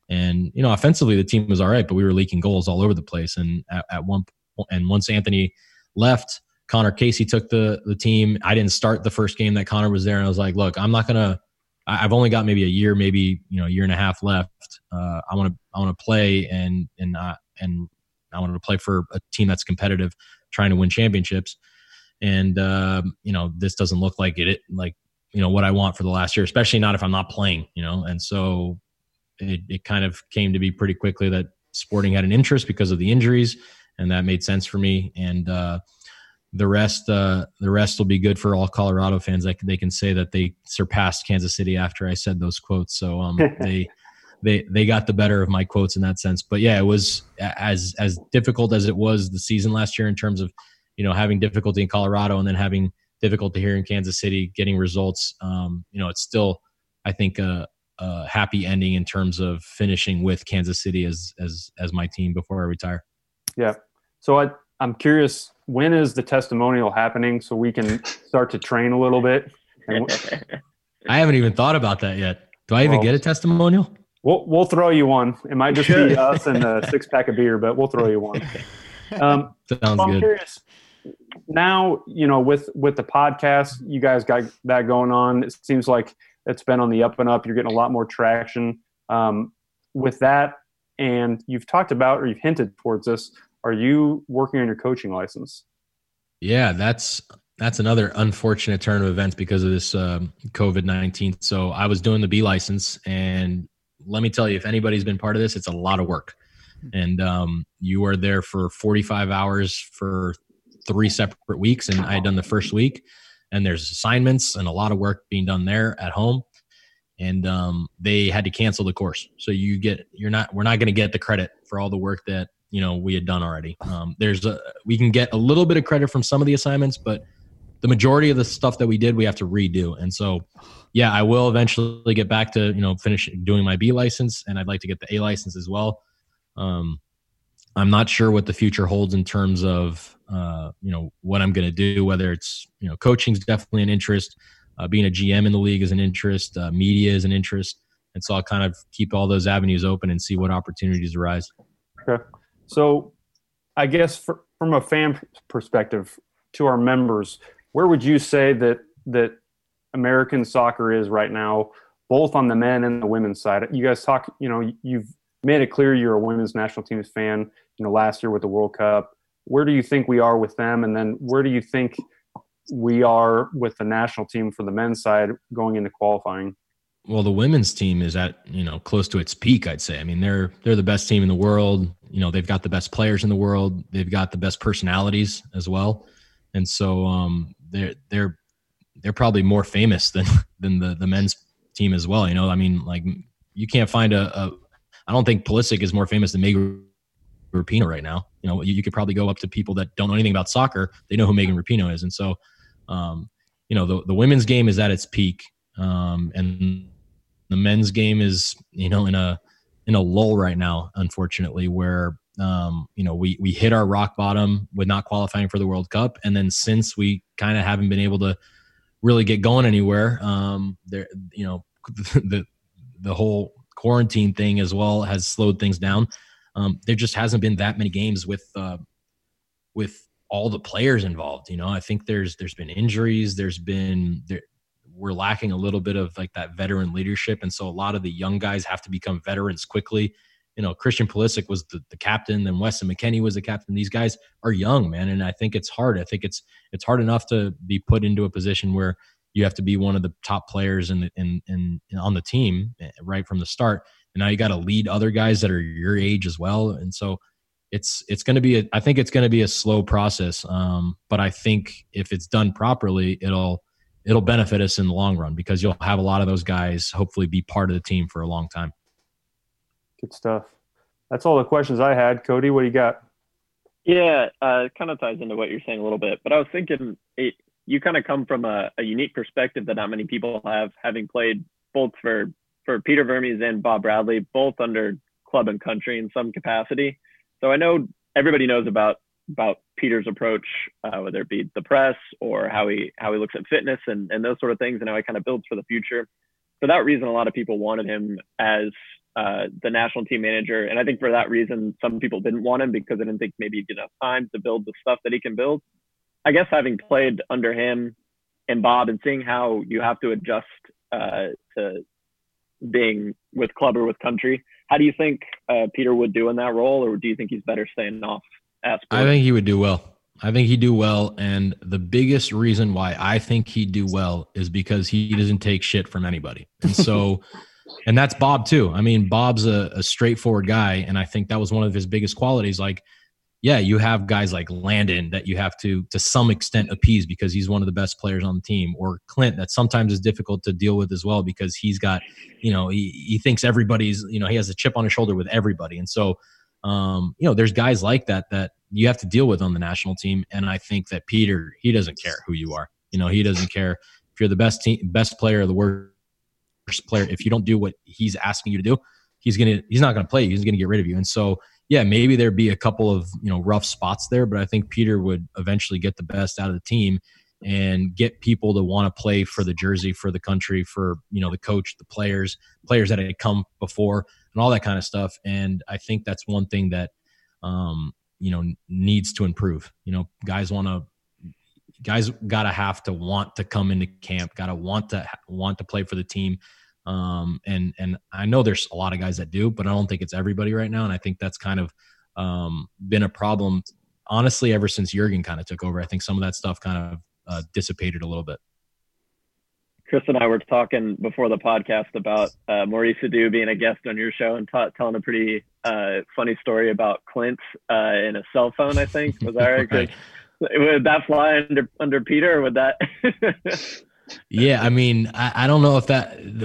and you know, offensively the team was all right, but we were leaking goals all over the place. And at, at one and once Anthony left, Conor Casey took the the team. I didn't start the first game that Conor was there, and I was like, look, I'm not gonna I've only got maybe a year, maybe you know, a year and a half left. Uh, I want to I want to play and and uh, and I want to play for a team that's competitive, trying to win championships. And uh, you know, this doesn't look like it, like you know what I want for the last year, especially not if I'm not playing. You know, and so it, it kind of came to be pretty quickly that Sporting had an interest because of the injuries, and that made sense for me. And uh, the rest uh, the rest will be good for all Colorado fans. Like they can say that they surpassed Kansas City after I said those quotes. So um, *laughs* they they they got the better of my quotes in that sense. But yeah, it was as as difficult as it was the season last year in terms of you know having difficulty in Colorado and then having difficulty here in Kansas City getting results. Um, you know, it's still I think a, a happy ending in terms of finishing with Kansas City as as as my team before I retire. Yeah. So I I'm curious when is the testimonial happening so we can start to train a little bit? *laughs* I haven't even thought about that yet. Do I even well, get a testimonial? We'll we'll throw you one. It might just be *laughs* us and a six pack of beer, but we'll throw you one. *laughs* Um, Sounds so good. Curious, now you know with with the podcast, you guys got that going on. It seems like it's been on the up and up. You're getting a lot more traction um, with that, and you've talked about or you've hinted towards this are you working on your coaching license? Yeah, that's that's another unfortunate turn of events because of this um, COVID nineteen. So I was doing the B license, and let me tell you, if anybody's been part of this, it's a lot of work, and um, you are there for forty five hours for three separate weeks, and I had done the first week, and there's assignments and a lot of work being done there at home and um, they had to cancel the course. So you get you're not we're not going to get the credit for all the work that you know we had done already. Um, there's a we can get a little bit of credit from some of the assignments, but the majority of the stuff that we did we have to redo. And so, yeah, I will eventually get back to you know finish doing my B license, and I'd like to get the A license as well. Um, I'm not sure what the future holds in terms of uh, you know what I'm going to do. Whether it's you know coaching is definitely an interest, uh, being a GM in the league is an interest, uh, media is an interest, and so I'll kind of keep all those avenues open and see what opportunities arise. Okay. So, I guess for, from a fan perspective, to our members, where would you say that that American soccer is right now, both on the men and the women's side? You guys talk, you know, you've made it clear you're a women's national team's fan. You know, last year with the World Cup, where do you think we are with them, and then where do you think we are with the national team for the men's side going into qualifying? well the women's team is at you know close to its peak i'd say. I mean they're they're the best team in the world. You know they've got the best players in the world. They've got the best personalities as well. And so um they're they're they're probably more famous than *laughs* than the the men's team as well. You know i mean like you can't find a, a i don't think Pulisic is more famous than Megan Rapinoe right now. You know you, you could probably go up to people that don't know anything about soccer. They know who Megan Rapinoe is. And so um you know the, the women's game is at its peak um, and the men's game is you know in a in a lull right now, unfortunately, where um, you know we we hit our rock bottom with not qualifying for the World Cup, and then since we kind of haven't been able to really get going anywhere, um, there you know *laughs* the the whole quarantine thing as well has slowed things down. Um, there just hasn't been that many games with uh, with all the players involved. You know, I think there's there's been injuries. There's been there, we're lacking a little bit of like that veteran leadership, and so a lot of the young guys have to become veterans quickly. You know, Christian Pulisic was the, the captain, then Weston McKennie was the captain. These guys are young, man, and I think it's hard. I think it's it's hard enough to be put into a position where you have to be one of the top players in in, in, in on the team eh, right from the start, and now you got to lead other guys that are your age as well, and so it's it's going to be a, I think it's going to be a slow process. Um, but I think if it's done properly, it'll it'll benefit us in the long run because you'll have a lot of those guys hopefully be part of the team for a long time. Good stuff. That's all the questions I had. Cody, what do you got? Yeah, uh, it kind of ties into what you're saying a little bit, but I was thinking, it, you kind of come from a, a, unique perspective that not many people have, having played both for for Peter Vermes and Bob Bradley, both under club and country in some capacity. So I know everybody knows about about Peter's approach, uh, whether it be the press or how he how he looks at fitness and, and those sort of things, and how he kind of builds for the future. For that reason, a lot of people wanted him as uh, the national team manager, and I think for that reason, some people didn't want him because they didn't think maybe he'd get enough time to build the stuff that he can build. I guess having played under him and Bob and seeing how you have to adjust uh, to being with club or with country, how do you think uh, Peter would do in that role, or do you think he's better staying off? I think he would do well. I think he'd do well. And the biggest reason why I think he'd do well is because he doesn't take shit from anybody. And so, *laughs* and that's Bob too. I mean, Bob's a, a, straightforward guy. And I think that was one of his biggest qualities. Like, yeah, you have guys like Landon that you have to, to some extent, appease because he's one of the best players on the team, or Clint that sometimes is difficult to deal with as well because he's got, you know, he, he thinks everybody's, you know, he has a chip on his shoulder with everybody. And so, um, you know, there's guys like that that you have to deal with on the national team. And I think that Peter, he doesn't care who you are. You know, he doesn't care if you're the best team, best player or the worst player. If you don't do what he's asking you to do, he's gonna he's not gonna play you. He's gonna get rid of you. And so, yeah, maybe there'd be a couple of you know rough spots there, but I think Peter would eventually get the best out of the team and get people to want to play for the jersey, for the country, for you know the coach, the players, players that had come before, and all that kind of stuff. And I think that's one thing that um, you know needs to improve. You know, guys want to guys got to have to want to come into camp, got to want to want to play for the team. Um, and and I know there's a lot of guys that do, but I don't think it's everybody right now. And I think that's kind of um, been a problem, honestly, ever since Jurgen kind of took over. I think some of that stuff kind of uh, dissipated a little bit. Chris and I were talking before the podcast about uh, Maurice Edu being a guest on your show and t- telling a pretty uh, funny story about Clint uh, in a cell phone. I think was that right? *laughs* right. Would that fly under under Peter? Or would that? *laughs* yeah, I mean, I, I, don't know if that,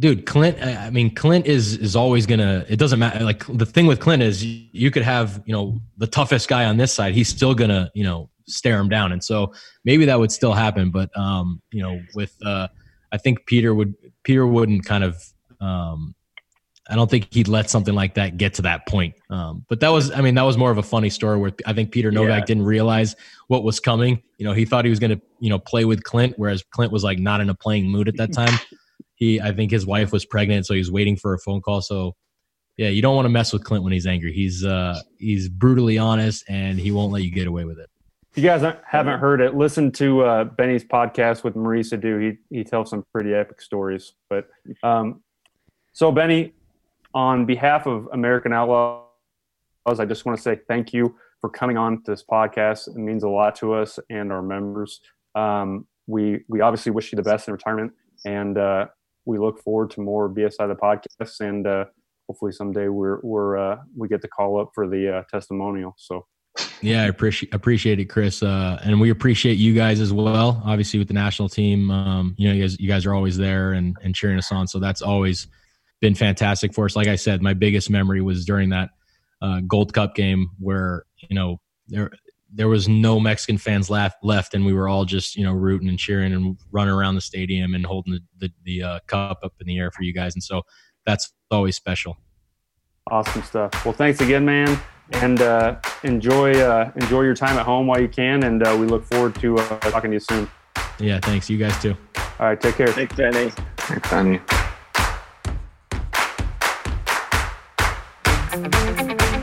dude. Clint, I mean, Clint is is always gonna. It doesn't matter. Like the thing with Clint is, you could have you know the toughest guy on this side. He's still gonna you know stare him down, and so maybe that would still happen. But um, you know, with uh I think Peter would Peter wouldn't kind of um, I don't think he'd let something like that get to that point. Um, but that was, I mean, that was more of a funny story where I think Peter Nowak yeah. didn't realize what was coming. You know, he thought he was going to, you know, play with Clint, whereas Clint was like not in a playing mood at that *laughs* time. he, I think his wife was pregnant, so he was waiting for a phone call. So, yeah, you don't want to mess with Clint when he's angry. He's, uh, he's brutally honest, and he won't let you get away with it. If you guys haven't heard it, listen to uh, Benny's podcast with Maurice Edu. He he tells some pretty epic stories. But um, so Benny, on behalf of American Outlaws, I just want to say thank you for coming on this podcast. It means a lot to us and our members. Um, we we obviously wish you the best in retirement, and uh, we look forward to more BSI the podcast, and uh, hopefully someday we're we're uh, we get the call up for the uh, testimonial. So. Yeah, I appreciate appreciate it, Chris, uh, and we appreciate you guys as well. Obviously, with the national team, um, you know, you guys you guys are always there and, and cheering us on. So that's always been fantastic for us. Like I said, my biggest memory was during that uh, Gold Cup game where you know there there was no Mexican fans left left, and we were all just you know rooting and cheering and running around the stadium and holding the the, the uh, cup up in the air for you guys. And so that's always special. Awesome stuff. Well, thanks again, man and uh, enjoy uh, enjoy your time at home while you can. And uh, we look forward to uh, talking to you soon. Yeah, thanks. You guys too. All right, take care. Thanks, Danny. Thanks, Danny. Thank you.